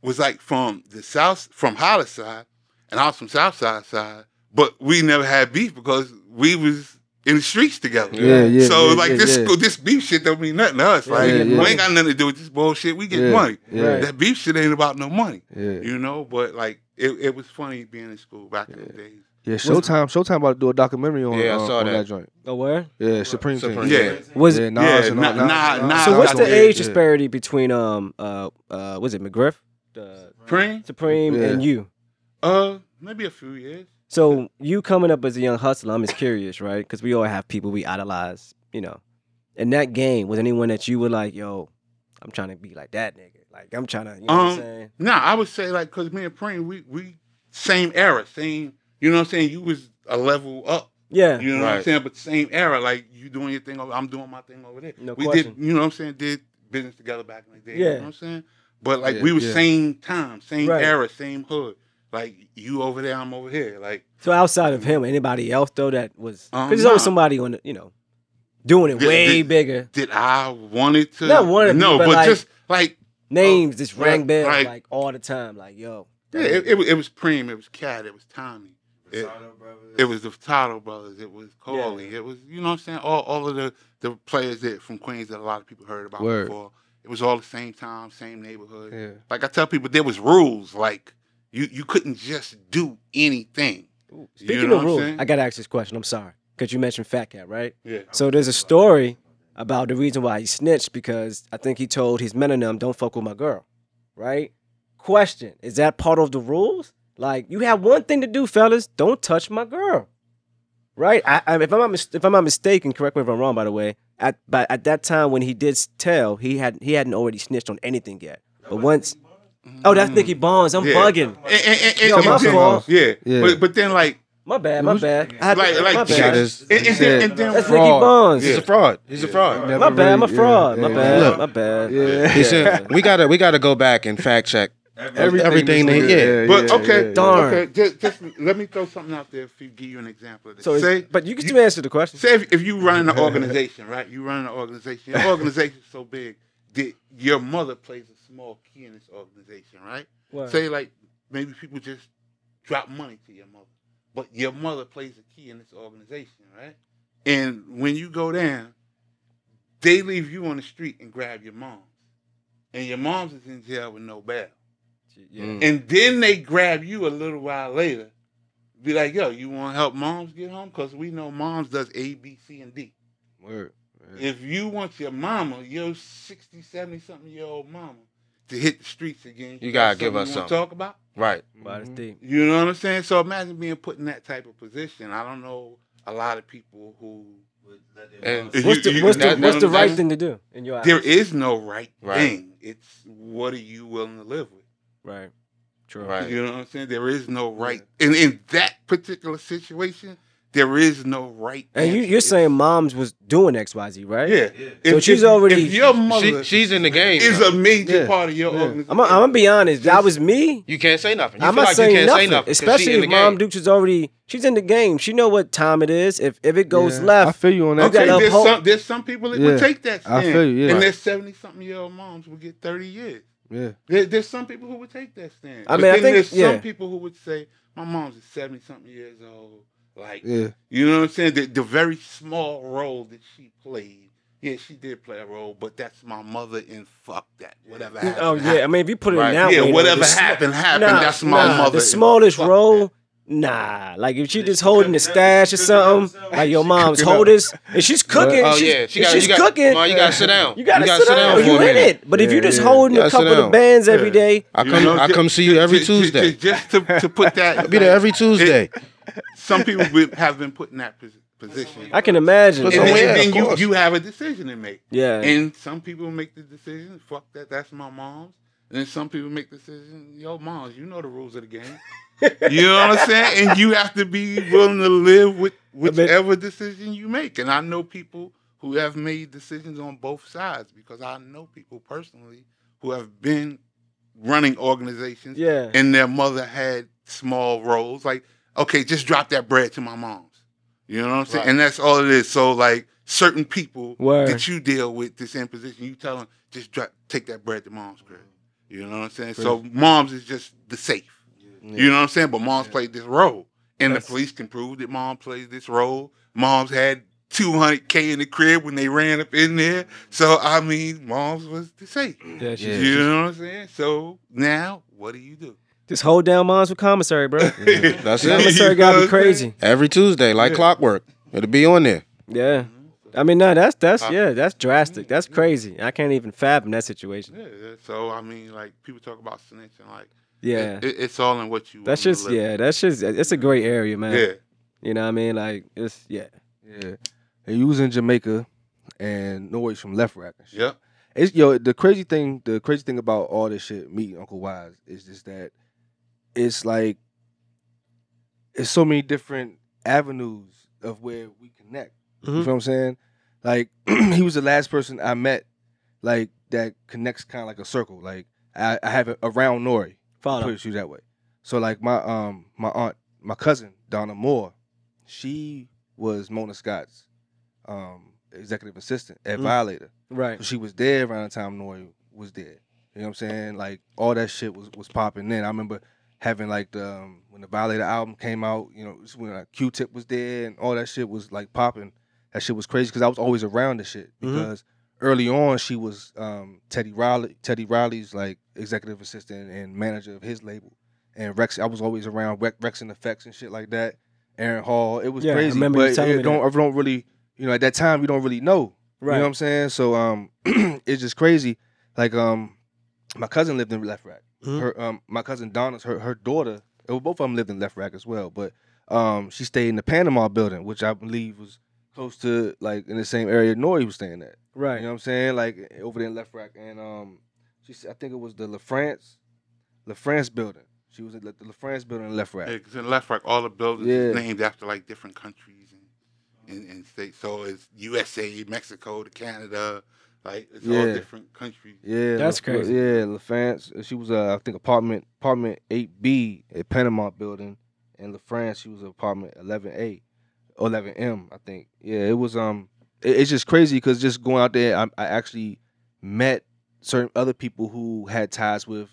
was like from the south, from Hollis side, and I was from South Side side. But we never had beef because we was in the streets together. Yeah, yeah. so yeah, like yeah, this yeah. this beef shit don't mean nothing to us. Yeah, Like yeah, we ain't got nothing to do with this bullshit. We get Yeah, money. Yeah. That beef shit ain't about no money. Yeah. You know, but like it, it was funny being in school back in the days. Yeah, Showtime. Showtime about to do a documentary on, Yeah, I uh, saw on that. that joint. Oh, where? Yeah, Supreme, Supreme. Team. Yeah. Was yeah, Nas Yeah, and all- nah, Nas- nah, Nas- nah. so? What's the age yeah. disparity between um uh uh was it McGriff, uh, Supreme? Supreme, Yeah. and you? Uh, maybe a few years. So you coming up as a young hustler, I'm just curious, right? Because we all have people we idolize, you know. In that game, was anyone that you were like, yo, I'm trying to be like that nigga? Like I'm trying to, you know what I'm Um, saying? Nah, I would say like because me and Preem, we we same era, same. You know what I'm saying? You was a level up Yeah. You know what I'm saying? But same era, like you doing your thing over, I'm doing my thing over there. No we question. did, you know what I'm saying? Did business together back in the day. Yeah. You know what I'm saying? But like Yeah, we were yeah. same time, same Right. era, same hood. Like you over there, I'm over here. Like So outside of him, anybody else though that was because Um, there's always nah. somebody on the, you know, doing it Did- way did- bigger. did I wanted to? Not wanted to, no, but but, like- just like Names just right, rang bells right. like all the time. Like yo, yeah, it, it, was- it was Preem, it was Cat, it was Tommy. It- It was the Furtado brothers. It was Coley. It was you know what I'm saying. All all of the the players that from Queens that a lot of people heard about Word. before. It was all the same time, same neighborhood. Yeah. Like I tell people, there was rules. Like you you couldn't just do anything. Ooh, You speaking know of rules. I gotta ask this question. I'm sorry because you mentioned Fat Cat, right? Yeah. So there's a story about the reason why he snitched because I think he told his men and them, "Don't fuck with my girl," right? Question: Is that part of the rules? Like you have one thing to do, fellas. Don't touch my girl, right? I, I, if I'm not if I'm not mistaken, correct me if I'm wrong. By the way, at but at that time when he did tell, he had he hadn't already snitched on anything yet. But once, oh, that's Nicky mm. Barnes. I'm Yeah. bugging. And, and, and, Yo, and my fault. Yeah. Yeah. But but then like My bad. My bad. I had to- like like my bad. his- and, and then, and then That's Nicky Fraud. Barnes. He's a fraud. He's a fraud. Never My bad. I'm a fraud. yeah, My bad. Look. My bad. Yeah. He said we gotta we gotta go back and fact check Everything, everything this they yeah. But okay, yeah, Darn. okay. Just, just let me throw something out there. If you give you an example of this. So, say, but you can still answer the question. say if, if you run an organization, right? You run an organization. Your organization's so big that your mother plays a small key in this organization, right? What? Say like maybe people just drop money to your mother, but your mother plays a key in this organization, right? And when you go down, they leave you on the street and grab your mom, and your mom's is in jail with no bail. Yeah. Mm. And then they grab you a little while later, be like, yo, you want to help moms get home? Because we know moms does A, B, C, and D. Word. If you want your mama, your 60, 70 something year old mama, to hit the streets again, You gotta got give us you wanna something. talk about? Right. Wow, that's deep. You know what I'm saying? So imagine being put in that type of position. I don't know a lot of people who. Would let their And- moms- What's you- the you- what's the that- what's the right thing to do in your eyes? There is no right, Right. thing. It's what are you willing to live with? right. True. Right. You know what I'm saying? There is no right. And in that particular situation, there is no right. And you answer. you're saying moms was doing X Y Z, right? Yeah. Yeah. So she's already- If your She, mother she's in the game. is though. a major Yeah. part of your Yeah. organization. I'm gonna be honest. That was me. you can't say nothing. You I'm feel not like saying you can't nothing, say nothing 'cause especially if Mom game. Dukes is already she's in the game. She know what time it is. If if it goes Yeah, left, I feel you on that. Okay, there's some there's some people that Yeah. would take that I stand. feel you, yeah. And there's seventy something year old moms would get thirty years. Yeah. There, there's some people who would take that stand. I But mean, I think- there's yeah. some people who would say, My mom's is seventy something years old. Like Yeah. you know what I'm saying? The, the very small role that she played. Yeah, she did play a role, but that's my mother and fuck that. Whatever oh, happened. oh yeah. I mean, if you put it Right. in that yeah, way, though, whatever the sm- happened, happened. nah, that's my nah, mother. The smallest fuck role. Nah, like if she just holding the stash or something, like your mom's hold this, and she's cooking. Oh she's, yeah, she got. she's you got, cooking. Ma, you gotta sit down. You gotta, gotta sit down. for You in it. But if you're just yeah. holding You a couple of bands every Yeah. day, I You come. know, I come see you every ju- Tuesday. ju- Just to, to put that. I'll be there every Tuesday. Some people have been put in that pos- position. I can imagine. And Oh, then, yeah, then you, you have a decision to make. Yeah. And some people make the decision, fuck that, that's my mom's. And then some people make the decision, yo, moms, you know the rules of the game. you know what I'm saying? And you have to be willing to live with whichever decision you make. And I know people who have made decisions on both sides because I know people personally who have been running organizations yeah. and their mother had small roles. Like, okay, just drop that bread to my mom's. You know what I'm saying? Right. And that's all it is. So like certain people Word. that you deal with this imposition, you tell them just drop, take that bread to mom's crib. You know what I'm saying? So mom's is just the safe. You know what I'm saying? But mom's played this role, and That's- the police can prove that mom plays this role. Mom's had 200k in the crib when they ran up in there. So I mean, mom's was the safe. Yeah, Yeah. You know what I'm saying? So now, what do you do? Just hold down moms with commissary, bro. That's it. commissary gotta be crazy. Every Tuesday, like Yeah. clockwork. It'll be on there. Yeah. I mean, no, that's that's Uh, yeah, that's drastic. That's crazy. I can't even fathom that situation. Yeah, yeah. So I mean, like people talk about snitching, like Yeah. it, it- it's all in what you. That's willing just to yeah, that's just it's a great area, man. Yeah. You know what I mean? Like it's yeah. Yeah. And you was in Jamaica and Nore's from LeFrak and shit. Yep. It's yo, the crazy thing, the crazy thing about all this shit, meeting Uncle Wise, is just that it's like it's so many different avenues of where we connect. You Mhm. feel what I'm saying? Like he was the last person I met, like that connects kind of like a circle. Like I, I have it around Nore. Follow. Put it you that way. So like my um my aunt, my cousin Donna Moore, she was Mona Scott's um executive assistant at Mm. Violator. Right. So she was there around the time Nore was there. You know what I'm saying? Like all that shit was was popping then. I remember having like the um, when the Violator album came out, you know, when like, Q-Tip was there and all that shit was like popping. That shit was crazy because I was always around the shit Mhm. because early on she was um, Teddy Riley, Teddy Riley's like executive assistant and manager of his label. And Rex, I was always around Rex, Wreckx-N-Effect and shit like that. Aaron Hall, it was Yeah, I crazy. remember you but telling it me don't, that. I don't really, you know, at that time you don't really know. Right. You know what I'm saying? So um, it's just crazy. Like um, my cousin lived in LeFrak. Mhm. Her um, my cousin Donna's her her daughter. Well, both of them lived in LeFrak as well. But um, she stayed in the Panama building, which I believe was close to like in the same area Nore was staying at. Right. You know what I'm saying? Like over there in LeFrak, and um, she I think it was the La France, La France building. She was at the La France building in LeFrak. Yeah, 'cause in LeFrak, all the buildings is Yeah. named after like different countries and, and, and states. So it's USA, Mexico, to Canada, like it's all different country. Yeah, That's La- crazy. Yeah, LaFrance. She was uh, I think apartment apartment eight B at Panama building, and LaFrance she was apartment eleven A, eleven M I think. Yeah, it was um, it- it's just crazy because just going out there, I, I actually met certain other people who had ties with,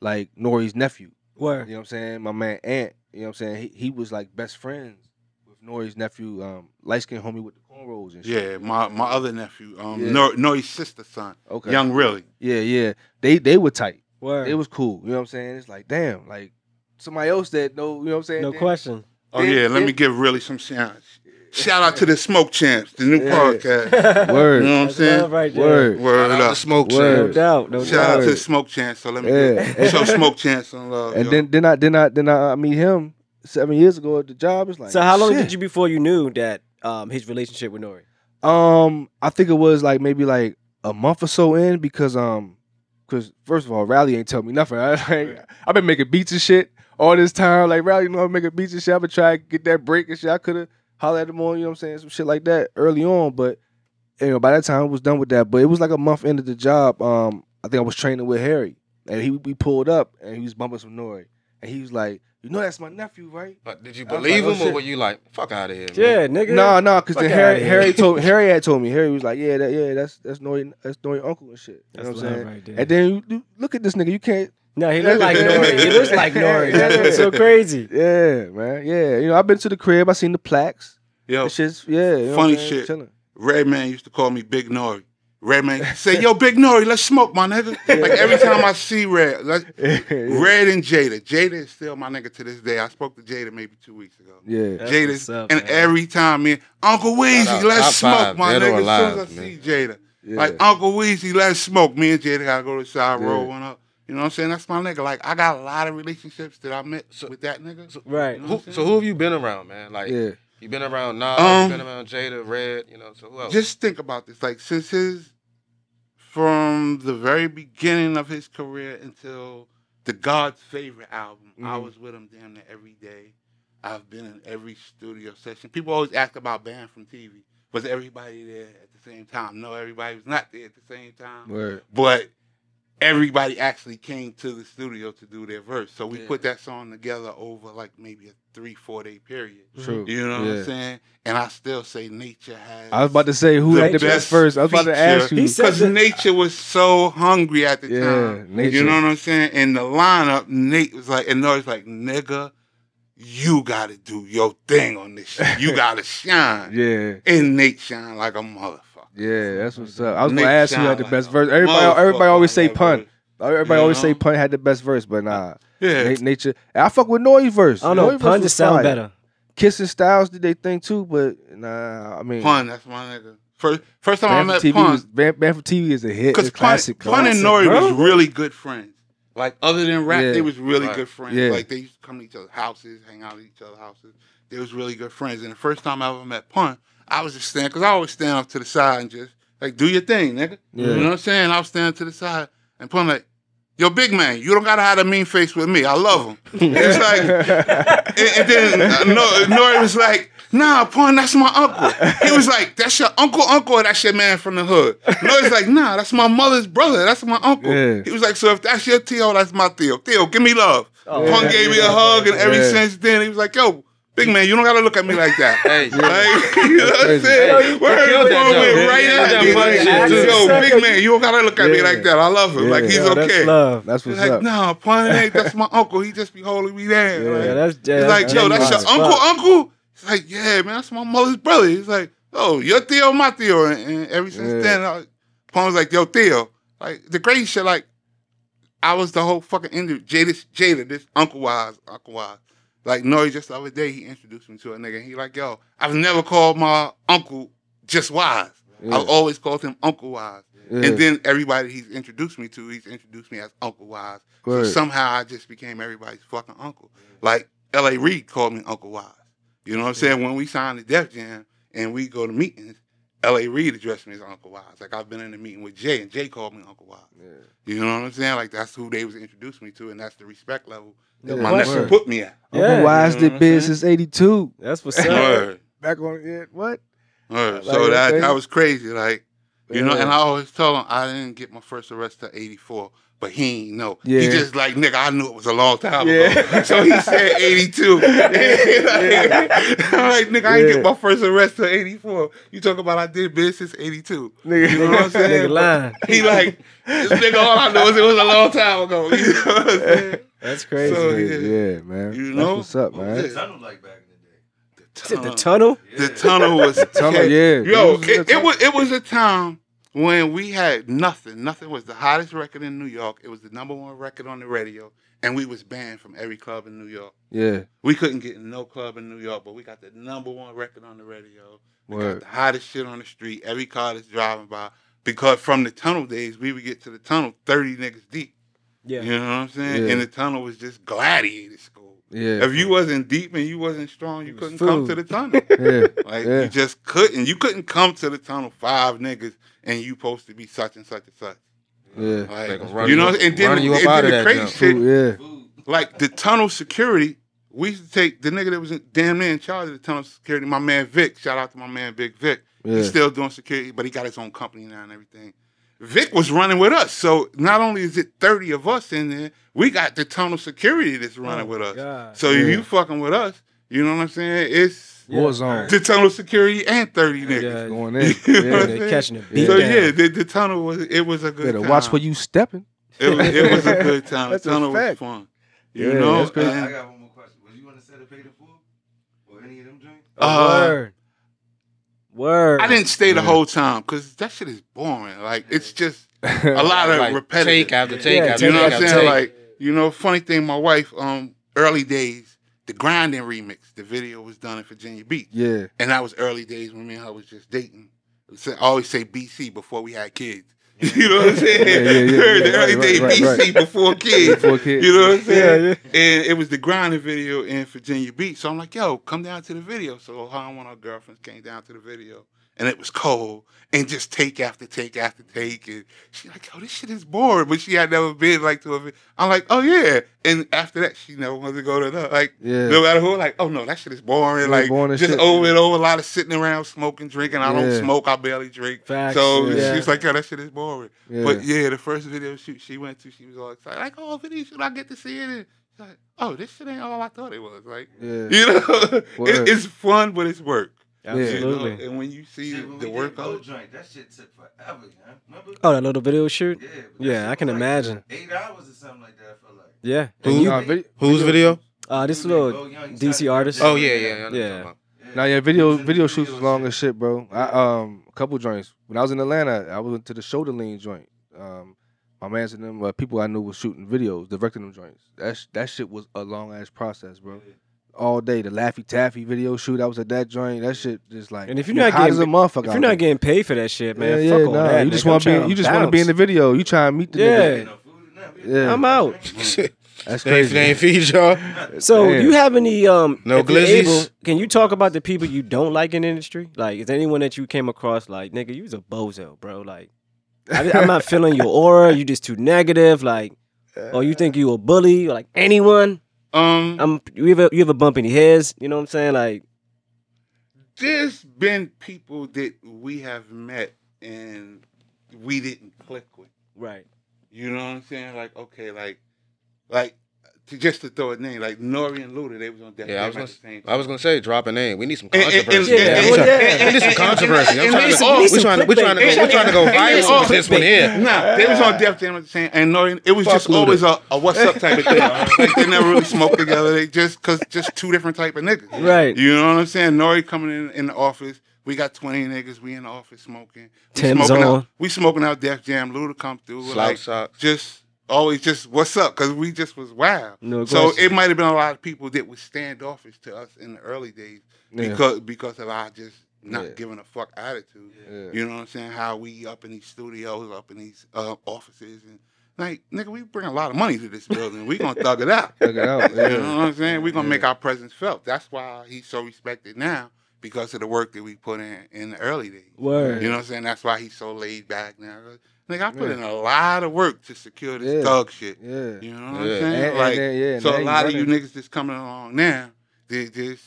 like Nore's nephew. Word. You know what I'm saying? My man Ant. You know what I'm saying? He he was like best friends with Nore's nephew, um, light skinned homie with the cornrows and shit. Yeah, my my other nephew, um, Yeah. Nor- Nore's sister son, Okay. Young Really. Yeah, yeah. They they were tight. Word. It was cool. You know what I'm saying? It's like, damn, like somebody else that know, you know what I'm saying? no Then- question. Oh Then- yeah, let me give really some shout. Shout out to the Smoke Champs, the new Yeah. podcast. Word. You know what I'm saying? right there. Word. Word Shout out to up. Smoke Word. No Champs. doubt. No Shout out to the Smoke Champs. So let me Yeah. give, show Smoke Champs some love. And yo. then then I then I then I meet him seven years ago at the job. It's like So how long shit. did you before you knew that um his relationship with Nore? Um, I think it was like maybe like a month or so in because um, because first of all, Rally ain't tell me nothing. I like I've been making beats and shit all this time. Like Rally, you know, I'm making beats and shit. I've been trying to get that break and shit. I could have hollered at him on, you know what I'm saying, some shit like that early on, but you know, by that time I was done with that. But it was like a month into the job. Um, I think I was training with Harry, and he we pulled up and he was bumping some Nore, and he was like, "You know, that's my nephew, right?" But did you believe like, oh, him, or shit. were you like, fuck out of here? Yeah, man? nigga. No, no, because then Harry. Harry told Harry had told me. Harry was like, "Yeah, that, yeah, that's that's Nore, that's Nore uncle and shit." You That's know what I'm saying? right there. And then you, you look at this nigga. You can't. no, he looked like Nore. He looks like Nore. That's so crazy. Yeah, man. Yeah, you know, I've been to the crib. I seen the plaques. yo, The shit's yeah. You know Funny what I'm saying? shit. Chilling. Redman used to call me Big Nore. Redman say, "Yo, Big Nore, let's smoke, my nigga." Like every time I see Red, like, Red and Jada. Jada is still my nigga to this day. I spoke to Jada maybe two weeks ago. yeah. That's Jada, up, and man. every time me, Uncle Weezy, let's top smoke, five, my dead or nigga. As soon as I man. see Jada, yeah. like Uncle Weezy, let's smoke. Me and Jada gotta go to the side, Yeah. roll one up. You know what I'm saying? That's my nigga. Like I got a lot of relationships that I met So- with that nigga. So, Right. know who, so who have you been around, man? Like yeah. you been around Nas, Um, you been around Jada, Red, you know. So who else? Just think about this. Like since his from the very beginning of his career until the God's favorite album, I Mhm. was with him damn near every day. I've been in every studio session. People always ask about Banned from TV. Was everybody there at the same time? No, everybody was not there at the same time. Word. But everybody actually came to the studio to do their verse. So we Yeah. put that song together over like maybe a three, four day period. True. You know what I'm saying? And I still say Nature has I was about to say who The had the best best first. I was about to ask you. Because Nature was so hungry at the Yeah, time. Nature. You know what I'm saying? And the lineup, Nate was like, and Nore's like, nigga, you gotta do your thing on this shit. You gotta shine. Yeah. And Nate shine like a motherfucker. Yeah, that's what's up. I was Nate gonna ask who shine had the like best a verse. Everybody, everybody motherfucker always say on that pun. Everybody always say pun had the best verse, but nah. Yeah. Na- Nature. I fuck with Nore's verse. I don't know. Nore's verse Pun was just sound fire. better. Kissing Styles did they thing too, but nah. I mean, Pun, that's my nigga. First, first time Band I for met TV Pun, was Band, Band for TV is a hit. because It's Pun, classic. Pun and classic, Nore was really good friends. Like other than rap, Yeah. they was really Right. good friends. Yeah. Like they used to come to each other's houses, hang out at each other's houses. They was really good friends. And the first time I ever met Pun, I was just standing because I always stand up to the side and just like do your thing, nigga. Yeah. You know what I'm saying? I was standing to the side and Pun like, Yo, big man, you don't gotta have a mean face with me. I love him. It's like, and, then uh, Nore Nore was like, Nah, Pun, that's my uncle. He was like, That's your uncle, uncle, or that's your man from the hood. Nore's like, Nah, that's my mother's brother. That's my uncle. Yeah. He was like, So if that's your Theo, that's my Theo. Theo, give me love. Oh, Pun yeah. gave me a hug, and ever since then, he was like, Yo, big man, you don't gotta look at me like that. Hey, Like, you know what I'm saying? Hey, Word killed that Pun joke. right yeah, at me. funny Like, shit, Yo, too. big man, you don't gotta look at me like that. I love him. Like, he's Yeah, That's okay. love. That's what's like, up. nah, Pun ain't. That's my uncle. He just be holding me down. Yeah, Like, that's yeah, He's like, yo, that's your uncle, Fuck. uncle? He's like, yeah, man, that's my mother's brother. He's like, oh, your Theo, my Theo. And, and ever since Yeah. then, I, Pun was like, yo, Theo. Like, the crazy shit, like, I was the whole fucking end Jada, Jada, this Uncle Wise, Uncle Wise. Like, no, just the other day, he introduced me to a nigga. And he like, yo, I've never called my uncle just Wise. Yeah. I've always called him Uncle Wise. Yeah. And then everybody he's introduced me to, he's introduced me as Uncle Wise. Word. So somehow I just became everybody's fucking uncle. Like L.A. Reid called me Uncle Wise. You know what I'm saying? When we signed the Def Jam and we go to meetings, L.A. Reid addressed me as Uncle Wise. Like I've been in a meeting with Jay and Jay called me Uncle Wise. You know what I'm saying? Like that's who they was introduced me to, and that's the respect level that Yeah. my Word. nephew put me at. Uncle Yeah, Wise you know did what I'm biz saying? since '82. That's what's up. Back on it. What? Word. Like, So that okay. that was crazy. Like you know, and I always tell him I didn't get my first arrest till '84. But he ain't know. He just like, nigga, I knew it was a long time Yeah. ago. So he said 82. I'm like, nigga, I ain't Yeah. get my first arrest till 84. You talk about I did biz since 82. Nigga. You know what I'm saying? Nigga lying. He like, this nigga, all I know is it was a long time ago. You know what I'm saying? That's crazy. So, yeah. yeah. man. You That's know? what's up, What was man. the tunnel like back in the day? Is it the tunnel? The tunnel was Tunnel, yeah. Yo, It was it, the it was it was a time when we had nothing. Nothing was the hottest record in New York. It was the number one record on the radio, and we was banned from every club in New York. Yeah. We couldn't get in no club in New York, but we got the number one record on the radio. We Word. got the hottest shit on the street. Every car that's driving by. Because from the tunnel days, we would get to the tunnel 30 niggas deep. Yeah. You know what I'm saying? Yeah. And the tunnel was just gladiator school. Yeah. If you wasn't deep and you wasn't strong, you couldn't come to the tunnel. yeah. Like Yeah. you just couldn't. You couldn't come to the tunnel five niggas and you supposed to be such and such and such. Yeah. Like, They you know, you- and then, you and then the crazy junk. shit, Food, yeah. Like the tunnel security, we used to take the nigga that was in, damn near in charge of the tunnel security, my man Vic. Shout out to my man Big Vic. Yeah. He's still doing security, but he got his own company now and everything. Vic was running with us. So not only is it 30 of us in there, we got the tunnel security that's running Oh, with us. God. So if you fucking with us, you know what I'm saying? It's Yeah. Warzone. the tunnel security and 30 niggas. Going in. Yeah. They catching the beat So down. yeah, the, the tunnel was it was a good Better time. watch where you stepping. It was, it was a good time. The tunnel was fun. You Yeah, know, that's crazy. I got one more question. Was you on the set of Pay the Fool? Or any of them joints? Uh, Word. Word. I didn't stay the Yeah. whole time because that shit is boring. Like it's just a lot of Like, repetitive. take after take Yeah, after you know take what I'm saying? take. Like you know, funny thing, my wife, um, early days, the grinding remix, the video was done in Virginia Beach, Yeah. and that was early days when me and her was just dating. I always say BC before we had kids. You know what I'm saying? Yeah, yeah, yeah, the yeah, early right, days right, right, BC before kids. Before kids. You know what I'm saying? Yeah, And it was the grinding video in Virginia Beach. So I'm like, yo, come down to the video. So her and one of our girlfriends came down to the video. And it was cold. And just take after take after take. And she's like, oh, this shit is boring. But she had never been like to a. I'm like, oh yeah. And after that, she never wanted to go to the like Yeah. no matter who, like, oh no, that shit is boring. Yeah, like boring just shit. over and over, a lot of sitting around smoking, drinking. I Yeah. don't smoke, I barely drink. Facts, So yeah. she's like, yo, that shit is boring. Yeah. But yeah, the first video shoot she went to, she was all excited. Like, oh, video shoot, I get to see it. And she's like, oh, this shit ain't all I thought it was. Like, you know, it, it's fun, but it's work. You know? Absolutely. And when you see Shit, when the we work did Gold of joint, that shit took forever, man. Remember? Oh, that little video shoot. Yeah. but that Yeah, shit I can was like imagine. Eight hours or something like that. I felt like. Yeah. Who? And you, Nah, vid- Whose video? uh, this Dude, little DC artist. Oh yeah, yeah, I know what you're Yeah. talking about. Now yeah, video was in the video shoots was long as shit, bro. I um a couple joints. When I was in Atlanta, I went to the shoulder lean joint. Um, my man's and them uh, people I knew was shooting videos, directing them joints. That sh- that shit was a long ass process, bro. All day, the Laffy Taffy video shoot, I was at that joint. That shit just like And if you're not hot as a getting- motherfucker, If you're not there. getting paid for that shit, man, yeah, fuck yeah, all nah, that. you just want to be, you just want to be in the video. You trying to meet the Yeah. nigga. Ain't no food in there. We- Yeah. I'm out. That's They ain't, crazy. they ain't feed y'all. So, Damn. do you have any um? No if glizzies? able, Can you talk about the people you don't like in the industry? Like, is there anyone that you came across like, nigga, you was a bozo, bro? Like, I, I'm not feeling your aura. You just too negative. Like, or you think you a bully, or like anyone? Um, I'm you ever you ever bump any heads? You know what I'm saying? Like there's been people that we have met and we didn't click with. right. You know what I'm saying? Like, okay, like, like, just to throw a name, like Nore and Luda, they was on Def Yeah, I Jam was gonna, the same I was gonna say drop a name. We need some controversy. Yeah, and- yeah. We need some controversy. I'm trying to, we some trying to, we trying to go, we trying to go And- and- viral with this one here. Nah, they was on Def Jam at the same, and Nore, it was Fuck just Luda. always a, a what's up type of thing. like they never really smoked together. They just cause just two different type of niggas. Right. You know what I'm saying? Nore coming in in the office. We got 20 niggas. We in the office smoking. We Tim's smoking on. Out, we smoking out Def Jam. Luda come through. Slouch like socks. just always just what's up because we just was wild. No so it might have been a lot of people that was standoffish to us in the early days Yeah. because because of our just not Yeah. giving a fuck attitude. Yeah. You know what I'm saying? How we up in these studios, up in these uh, offices, and like nigga, we bring a lot of money to this building. We gonna thug it out. Thug it out, You know what I'm saying? We gonna make our presence felt. That's why he's so respected now because of the work that we put in in the early days. Word. You know what I'm saying? That's why he's so laid back now. Nigga, I put Yeah. in a lot of work to secure this Yeah. thug shit. Yeah. You know what Yeah. I'm saying? And- and like, then, yeah, so a lot of you niggas that's coming along now, they just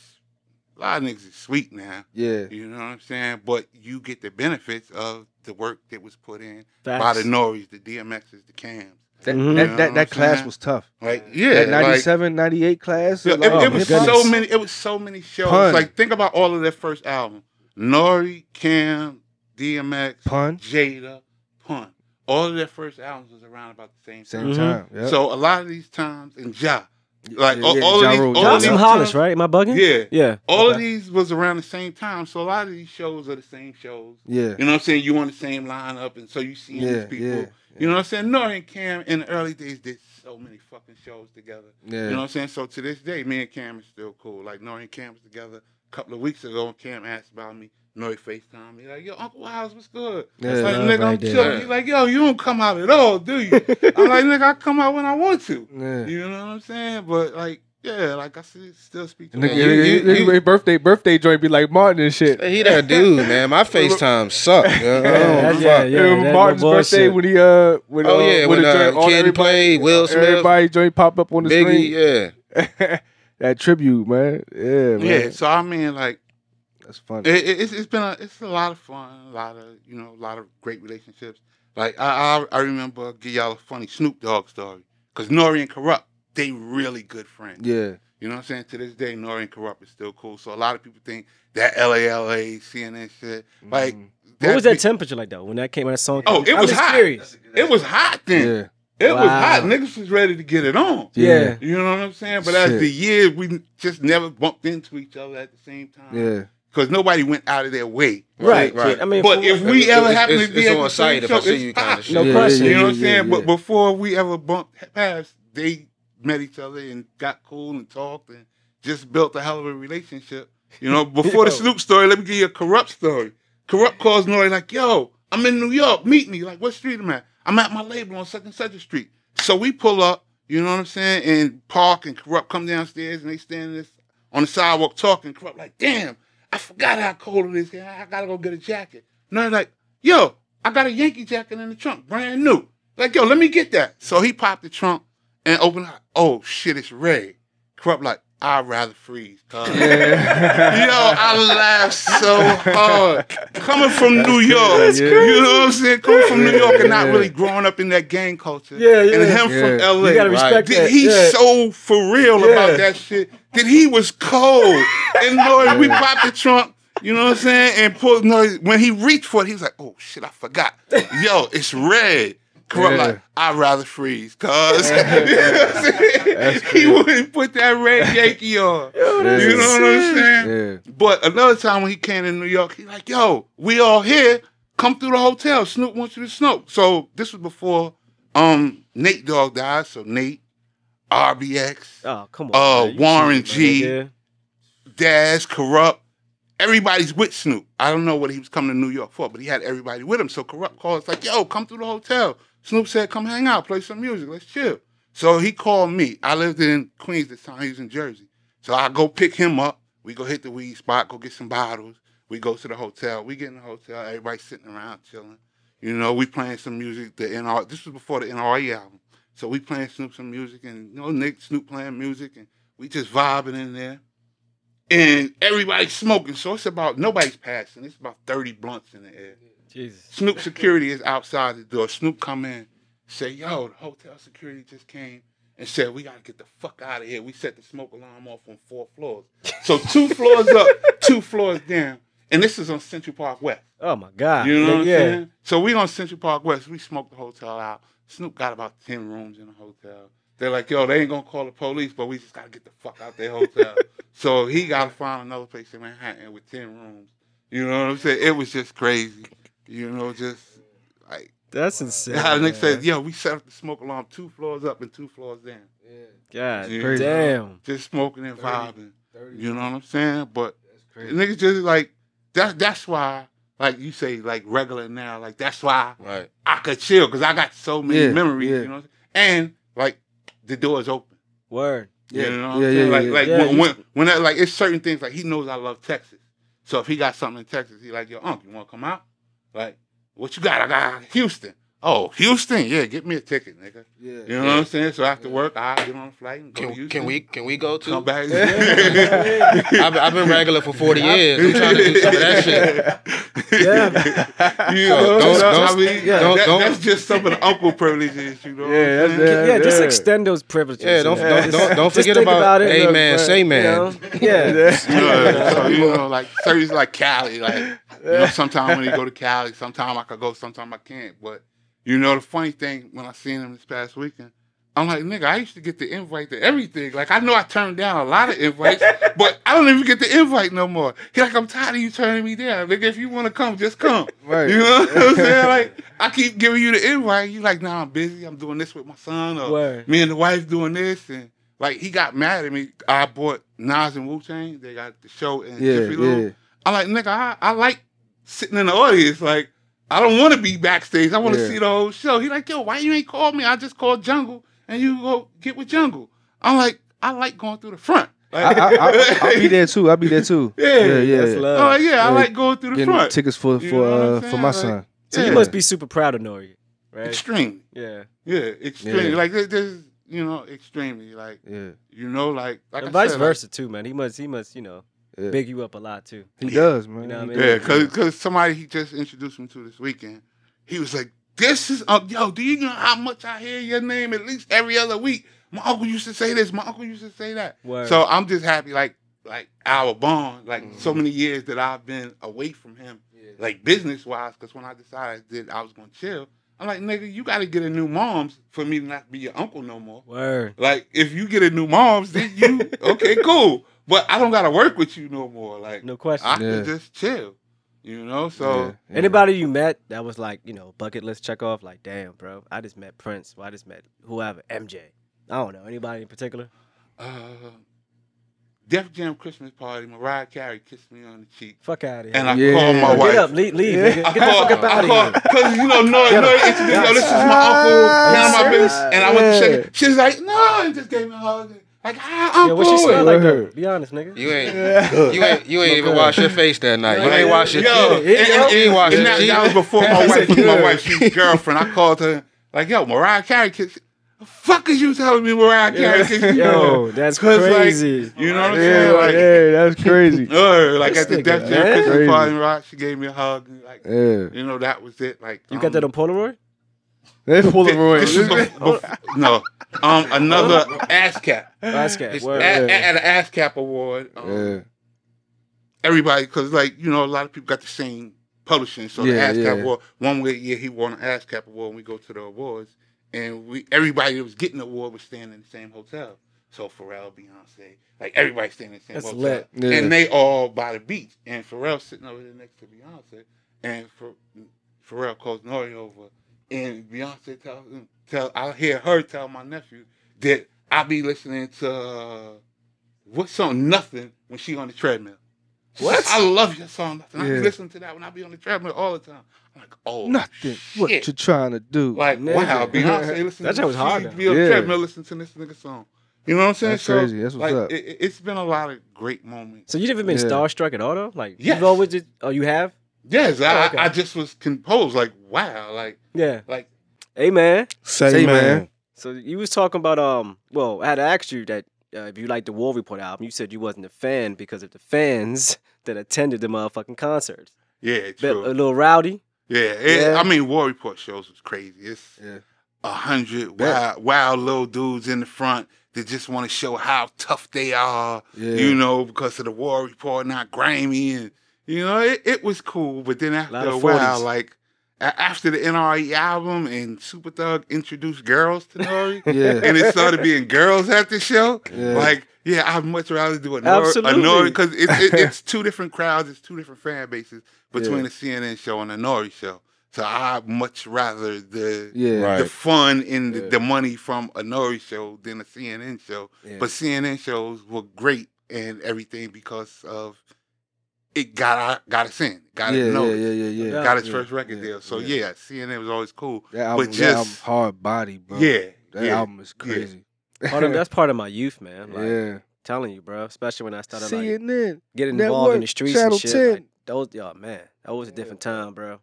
a lot of niggas is sweet now. Yeah. You know what I'm saying? But you get the benefits of the work that was put in by the Nores, the DMXs, the Cams. That, Mhm. that, that, that class saying? was tough. Like, yeah, that like, 97, 98 class. Yeah, like, it, oh it was goodness. so many. It was so many shows. Pun. Like think about all of their first album: Nore, Cam, DMX, Pun. Jada, Pun. All of their first albums was around about the same Same time. Time. Yep. So a lot of these times, and Ja, like Yeah, all, yeah, all Ja of these, Rule, all Ja of these. Hollis, right? Am I bugging? Yeah, Yeah. all of these was around the same time. So a lot of these shows are the same shows. yeah. You know what I'm saying? You on the same lineup, and so you see Yeah, these people. You know what I'm saying? Nore and Cam in the early days did so many fucking shows together. Yeah. You know what I'm saying? So to this day, me and Cam is still cool. Like Nore and Cam was together a couple of weeks ago, and Cam asked about me. Nore FaceTime me like, "Yo, Uncle Wise, what's good?" Yeah, like, nigga, right I'm there. chilling. He like, "Yo, you don't come out at all, do you?" I'm like, "Nigga, I come out when I want to." yeah. You know what I'm saying? But like, yeah, like I still, still speak to Nigga, him. you- nigga, you- you- birthday birthday joint be like Martin and shit. He that dude, man. My FaceTime suck. yo. Yeah, yeah, yeah. Yeah, Martin's birthday bullshit. when he uh when Oh, uh, yeah, when when, the joint- uh, all Kid played, Will Smith. everybody joint pop up on the Biggie, screen. yeah. that tribute, man. Yeah, man. Yeah, so I mean, like, That's funny. it, it, it's, it's been a, it's a lot of fun, a lot of you know, a lot of great relationships. Like I, I, I remember give y'all a funny Snoop Dogg story because Nore and Kurupt, they really good friends. yeah. You know what I'm saying? To this day, Nore and Kurupt is still cool. So a lot of people think that LALA, CNN shit, like. Mhm. What was that be- temperature like though when that came when that song? Oh, it I'm was hot. Curious. It was hot then. Yeah. It was hot. Niggas was ready to get it on. Yeah. You know what I'm saying? But as the years, we just never bumped into each other at the same time. Yeah. Because nobody went out of their way. Right, Right. right. I mean, But if we ever it's- happen it's- to be it's on the same sight if I see you kinda hot. shit. No Yeah, question. You yeah, know what I'm yeah, saying? yeah. But before we ever bumped past, they met each other and got cool and talked and just built a hell of a relationship. You know, before the. Snoop story, let me give you a Kurupt story. Kurupt calls Nore like, yo, I'm in New York, meet me. Like, what street am I at? I'm at my label on such and such a street. So we pull up, you know what I'm saying, and Park and Kurupt come downstairs and they stand this on the sidewalk talking. Kurupt like, damn, I forgot how cold it is. I gotta go get a jacket. Nore like, yo, I got a Yankee jacket in the trunk, brand new. Like, yo, let me get that. So he popped the trunk and open it. Oh shit, it's Ray. Kurupt like, I'd rather freeze. cuz." Yo, I laughed so hard. Coming from New York, That's you know what I'm saying? Coming from New York and not Yeah. really growing up in that gang culture. Yeah, yeah. And him Yeah. from LA. you gotta Right. respect Did- that. He's yeah. so for real Yeah. about that shit that he was cold. And Lord, we popped the trunk, you know what I'm saying? And pulled no when he reached for it, he was like, oh shit, I forgot. Yo, it's red. Kurupt Yeah. like, I'd rather freeze, cuz. You know what I'm saying? he wouldn't put that red Yankee on. that's you know what I'm saying? Yeah. But another time when he came to New York, he like, yo, we all here. Come through the hotel. Snoop wants you to smoke. So this was before um Nate Dogg died. So Nate, RBX, Oh, come on. Uh, Warren G. nigga. Daz, Kurupt. Everybody's with Snoop. I don't know what he was coming to New York for, but he had everybody with him. So Kurupt calls like, yo, come through the hotel. Snoop said, come hang out, play some music, let's chill. So he called me. I lived in Queens this time. He was in Jersey. So I go pick him up. We go hit the weed spot, go get some bottles. We go to the hotel. We get in the hotel. Everybody sitting around chilling. You know, we playing some music. The NR. This was before the NRE album. So we playing Snoop some music, and you know Nick Snoop playing music, and we just vibing in there, and everybody's smoking. So it's about nobody's passing. It's about thirty blunts in the air. Jesus. Snoop security is outside the door. Snoop come in, say, "Yo, the hotel security just came." And said we gotta get the fuck out of here. We set the smoke alarm off on four floors, so two floors up, two floors down, and this is on Central Park West. Oh my God. You know what I'm yeah. saying? So we on Central Park West. We smoked the hotel out. Snoop got about ten rooms in the hotel. They're like, yo, they ain't gonna call the police, but we just gotta get the fuck out of their hotel. so he gotta find another place in Manhattan with ten rooms. You know what I'm saying? It was just crazy. You know, just like That's insane. how the man. nigga said, yo, we set up the smoke alarm two floors up and two floors down. Yeah. God Yeah. damn. Just smoking and vibing. 30, You know what I'm saying? But That's niggas just like that that's why like you say like regular now, like that's why Right. I could chill because I got so many Yeah, memories, yeah. you know. And like the door is open. Word. You Yeah, know what yeah, I'm saying? yeah, like yeah. like Yeah, when, when when that, like it's certain things like he knows I love Texas. So if he got something in Texas, he like, yo, uncle, you wanna come out? Like, what you got? I got Houston. Oh, Houston, yeah, get me a ticket, nigga. Yeah. You know what I'm saying? So after work, I get on a flight and go to Can, Houston. can we can we go to? come back? I've, been- I've been regular for 40 years. I'm trying to do some of that shit. Yeah. You know, Don't- don't- I mean, yeah. don't- that- don't- that's just some of the uncle privileges, you know. what Yeah, I'm that's- saying? Yeah, yeah, just extend those privileges. Yeah, don't man. don't don't, don't forget think about, it, hey man, but, say you man. know, yeah. Yeah, so you know, like certain like Cali, like you know, sometimes when you go to Cali, sometimes I could go, sometimes I can't. But you know, the funny thing when I seen him this past weekend, I'm like, nigga, I used to get the invite to everything. Like I know I turned down a lot of invites, but I don't even get the invite no more. He like, I'm tired of you turning me down. Nigga, if you want to come, just come. Right. You know what I'm saying? Like I keep giving you the invite. You like, nah, I'm busy. I'm doing this with my son, or Word. me and the wife doing this, and like he got mad at me. I bought Nas and Wu Tang. They got the show in Yeah, Jiffy Lube. yeah. I'm like, nigga, I, I like sitting in the audience. Like, I don't want to be backstage. I want to Yeah. see the whole show. He like, yo, why you ain't called me? I just called Jungle, and you go get with Jungle. I'm like, I like going through the front. I, Like, I, I, I'll be there too. I'll be there too. Yeah, yeah, yeah. That's yeah. love. I'm like, yeah, I like going through the Getting front. tickets for You for know uh, for my Like, son. So Yeah. you must be super proud of Nore, right? Extreme. Yeah. Yeah, extreme. Yeah. Like this, this, you know, extremely. Like, Yeah, you know, like, like and I vice said, like, versa too, man. He must he must, you know, yeah. big you up a lot too. He does, man. You know what I mean? Yeah, cause, cause somebody he just introduced me to this weekend, he was like, "This is uh, yo. Do you know how much I hear your name at least every other week? My uncle used to say this. My uncle used to say that. Word. So I'm just happy, like like our bond, like so many years that I've been away from him, like business wise. Cause when I decided that I was gonna chill, I'm like, nigga, you got to get a new mom's for me to not be your uncle no more. Word. Like if you get a new mom's, then you okay, cool. But I don't gotta work with you no more. Like No question. I Yeah. could just chill. You know, so yeah. Anybody you met that was like, you know, bucket list check off, like, damn, bro, I just met Prince. Well, I just met whoever, MJ. I don't know. Anybody in particular? uh Def Jam Christmas party, Mariah Carey kissed me on the cheek. Fuck out of here. And I Yeah. called my wife. Get up, leave, leave Yeah. nigga. I Get the fuck up out of here. Because, you know, no, no, up. introduced, yo, this is my uncle. Handle my Yes. business. And I went to check it. She's like, no, and just gave me a hug. Like, ah, Yeah, uncle. what she smell like though? Be honest, nigga. You ain't you ain't you ain't even wash your face that night. You ain't wash your Yo, and, Yeah, and, yeah. and, You ain't wash your that, teeth. that was before my He wife my good. wife. She was girlfriend. I called her like, yo, Mariah Carey kissed. The fuck is you telling me Mariah Carey kissed you? Yo, that's 'Cause, like, crazy. You know what I'm Yeah, saying? Like, yeah, that's crazy. uh, like This at the nigga, Def Jam man. Christmas Crazy. party, right? She gave me a hug. And like, Yeah, you know, that was it. Like, you got that um, on Polaroid? They Polaroid. This is bef- bef- no, um, another ASCAP. Basket. It's- Word. At, at an ASCAP award, um, yeah, everybody, because like you know, a lot of people got the same publishing. So Yeah, the ASCAP yeah. award, one way year he won an ASCAP award, and we go to the awards, and we everybody that was getting the award was staying in the same hotel. So Pharrell, Beyonce, like everybody staying in the same That's hotel, lit. Yeah. and they all by the beach, and Pharrell sitting over there next to Beyonce, and Ph- Pharrell calls Nore over, and Beyonce tells him, tell I hear her tell my nephew that I be listening to uh, what song Nothing when she on the treadmill. What? I love your song Nothing. I be Yeah. listening to that when I be on the treadmill all the time. I'm like, oh nothing. What you trying to do? Like Nigga. wow, Beyonce listen That to shit was hard, She be on the treadmill listening to this nigga song. You know what I'm saying? That's so, crazy. That's what's like, up. It, it's been a lot of great moments. So you've never been Yeah. starstruck at all though? Like Yes. you've always just oh you have? Yes, I, Oh, okay. I just was composed. Like wow, like Yeah. like Hey man. Say, man. So you was talking about um. Well, I had asked you that uh, if you liked the War Report album, you said you wasn't a fan because of the fans that attended the motherfucking concerts. Yeah, Bit, true. a little rowdy. Yeah, it, Yeah. I mean, War Report shows was crazy. It's Yeah. a hundred wild, wild little dudes in the front that just want to show how tough they are. Yeah. You know, because of the War Report, not grimy, and you know, it, it was cool. But then after Lot a while, 40s. like after the NRE album and Super Thug introduced girls to Nore, Yeah. and it started being girls at the show. Yeah. Like, yeah, I'd much rather do a Nore, a Absolutely. Nore because it, it, it's two different crowds, it's two different fan bases between Yeah. the CNN show and the Nore show. So I'd much rather the Yeah. Right. the fun and the, Yeah. the money from a Nore show than a CNN show. Yeah. But CNN shows were great and everything because of it got got us in, got yeah, it yeah, noticed, yeah, yeah, yeah. got its yeah, first record yeah, deal. So yeah. yeah. CNN was always cool. That album, but that album just hard body, bro. yeah, That yeah, album is yeah. crazy. Part of, that's part of my youth, man. Like, yeah. telling you, bro. Especially when I started like CNN. getting involved in the streets Channel and shit. 10. Like, those, oh man, that was a different time, bro.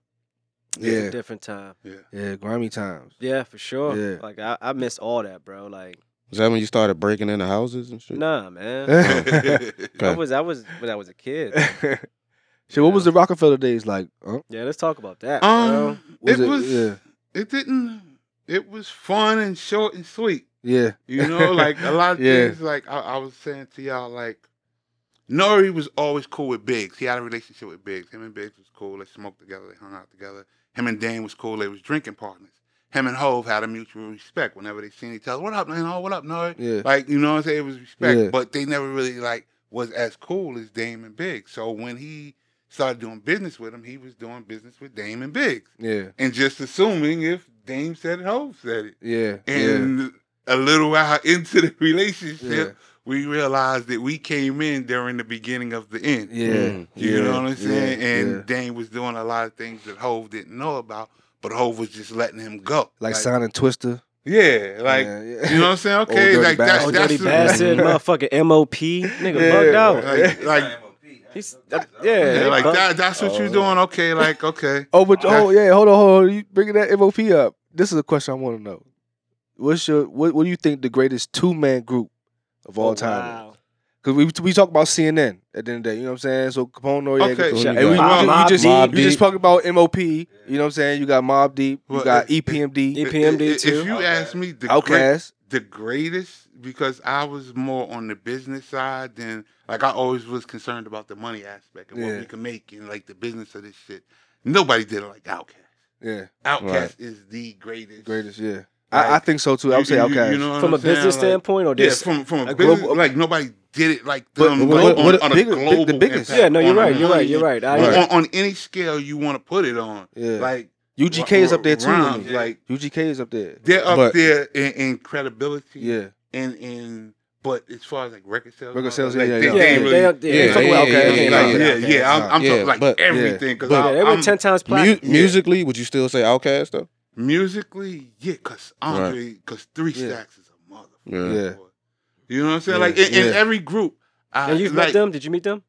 Yeah. a different time. Yeah, yeah, grimy times. Yeah, for sure. Yeah. Like I, I missed all that, bro. Like, Was that when you started breaking into houses and shit? nah, man. yeah, I was, I was when I was a kid. so what was the Rockefeller days like? Huh? Yeah, let's talk about that, bro. um, Was it, it- was yeah. it didn't it was fun and short and sweet. Yeah. You know, like a lot of Yeah. things. Like I, I was saying to y'all, like Nore was always cool with Biggs. He had a relationship with Biggs. Him and Biggs was cool. They smoked together. They hung out together. Him and Dame was cool. They was drinking partners. Him and Hove had a mutual respect whenever they seen each other. What up, man? Oh, what up, Nore? Yeah. Like you know what I'm saying? It was respect, Yeah. but they never really like was as cool as Dame and Biggs. So when he started doing business with him, he was doing business with Dame and Biggs, Yeah. and just assuming if Dame said it, Hove said it. Yeah. And a little while into the relationship, Yeah. we realized that we came in during the beginning of the end. Yeah. Mm. You yeah, know what I'm saying? yeah, and yeah. Dame was doing a lot of things that Hove didn't know about, but Hove was just letting him go. Like, Silent Twister. Yeah, like yeah, yeah. you know what I'm saying? Okay, dirty like that. Oh, that's dirty the- bastard, motherfucking MOP, nigga Yeah. bugged out. Like, like He's, uh, yeah, yeah, they like bugged- that. That's what you're doing. Okay, like okay. Oh, but oh yeah, hold on, hold on. You bringing that MOP up? This is a question I want to know. What's your what? What do you think the greatest two man group of all Oh, time? wow. Because we we talk about CNN at the end of the day. You know what I'm saying? So Capone Noreaga. Okay, so and you we, got you, just Deep. you just talking about MOP. You know what I'm saying? You got Mobb Deep. You Well, got E it- EPMD. EPMD If- too. If you ask me, the great, Outkast. the greatest because I was more on the business side than like I always was concerned about the money aspect and Yeah. what we can make and like the business of this shit. Nobody did it like Outkast. Yeah, Outkast is the greatest. greatest. Yeah, Like, I, I think so too. I would say You- you- Outkast. You know from a I'm saying? business Like, standpoint, or Yeah, just from from a, a business, global- like nobody did it like But- but like, what- what- on, on a bigger- big- the biggest. impact, Yeah, no, you're right, you're right, you're right. I- on, Right. on any scale you want to put it on, yeah, like UGK is up there too. Rhymes, with me. Like UGK is up there. they're up But- there in, in credibility. Yeah, and and but as far as like record sales, Record sales, that, yeah, like, yeah, they, yeah, they ain't they, really, don't- yeah, yeah, they yeah, with yeah, Outkast, yeah, they yeah, yeah, yeah, I'm, I'm Yeah, talking like but- everything because but- Yeah, they were ten times Mu- platinum. musically, would you still say Outkast though? musically, yeah, because Andre, because Three Stacks is a mother. Yeah. Yeah. You know what I'm saying? Yeah, Like in, in every group, I, And you've like, met them? Did you meet them?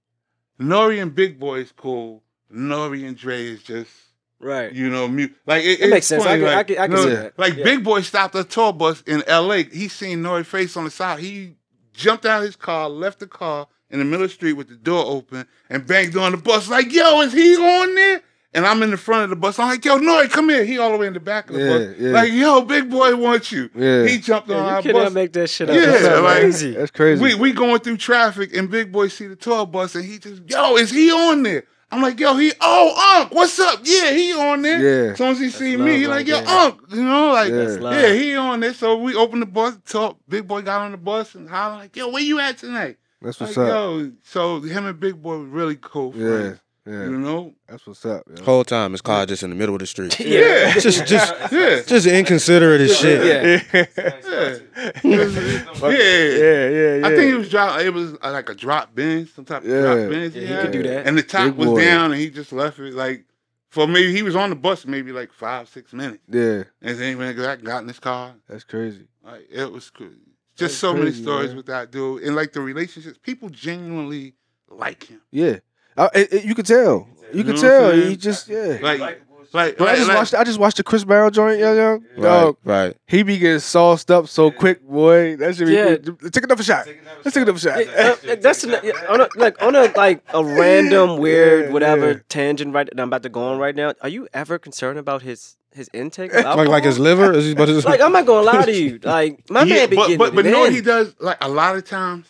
Nore and Big Boi is cool. Nore and Dre is just Right. you know mu- like it, It makes it's sense. I funny, can- I can- I can no, see that. Like Yeah. Big Boi stopped a tour bus in L.A. He seen Nore face on the side. He jumped out of his car, left the car in the middle of the street with the door open, and banged on the bus. Like, yo, is he on there? And I'm in the front of the bus. I'm like, yo, Nore, come here. He all the way in the back of the Yeah, bus. yeah. Like, yo, Big Boi wants you. Yeah. He jumped on Yeah, our you cannot bus. make that shit up. Yeah, That's like- crazy. That's crazy. We we going through traffic and Big Boi see the tour bus and he just, yo, is he on there? I'm like, yo, he, oh, Unc, what's up? Yeah, he on there. Yeah. As soon as he see me, he like, yo, there. Unc, you know, like, Yeah. yeah. He on there. So we opened the bus, talk. Big Boi got on the bus and holler like, yo, where you at tonight? That's Like, what's up. yo, so him and Big Boi were really cool Yeah, friends. Yeah. You know? That's what's up. Yo. Whole time his car just in the middle of the street. Yeah. just just Yeah. just inconsiderate as shit. Yeah. Yeah. yeah, yeah. yeah, yeah. I think it was drop. It was uh, like a drop bench, some type of Yeah. drop bench. Yeah, he had. could do that. And the top Big was boy. down, and he just left it. Like for maybe he was on the bus maybe like five, six minutes, Yeah, and then when he got got in his car, that's crazy. like it was cool. That's Just so many stories man. with that dude, and like the relationships, people genuinely like him. Yeah, I, it, it- you could tell. You You could know what I'm tell. He just yeah. Like likable Like, Bro, I just like- watched. I just watched the Chris Brown joint, young young. Right, Dog, right. he be getting sauced up so quick, boy. That should be. Yeah. Good. Take another shot. Let's take another shot. Uh, uh, that's an, yeah, on a, like on a like a random weird Yeah, whatever yeah. tangent right that I'm about to go on right now. Are you ever concerned about his his intake? Like like his liver? Is he about to Like I'm not gonna lie to you. Like my Yeah, man be but getting but, but it you know what he does? Like a lot of times,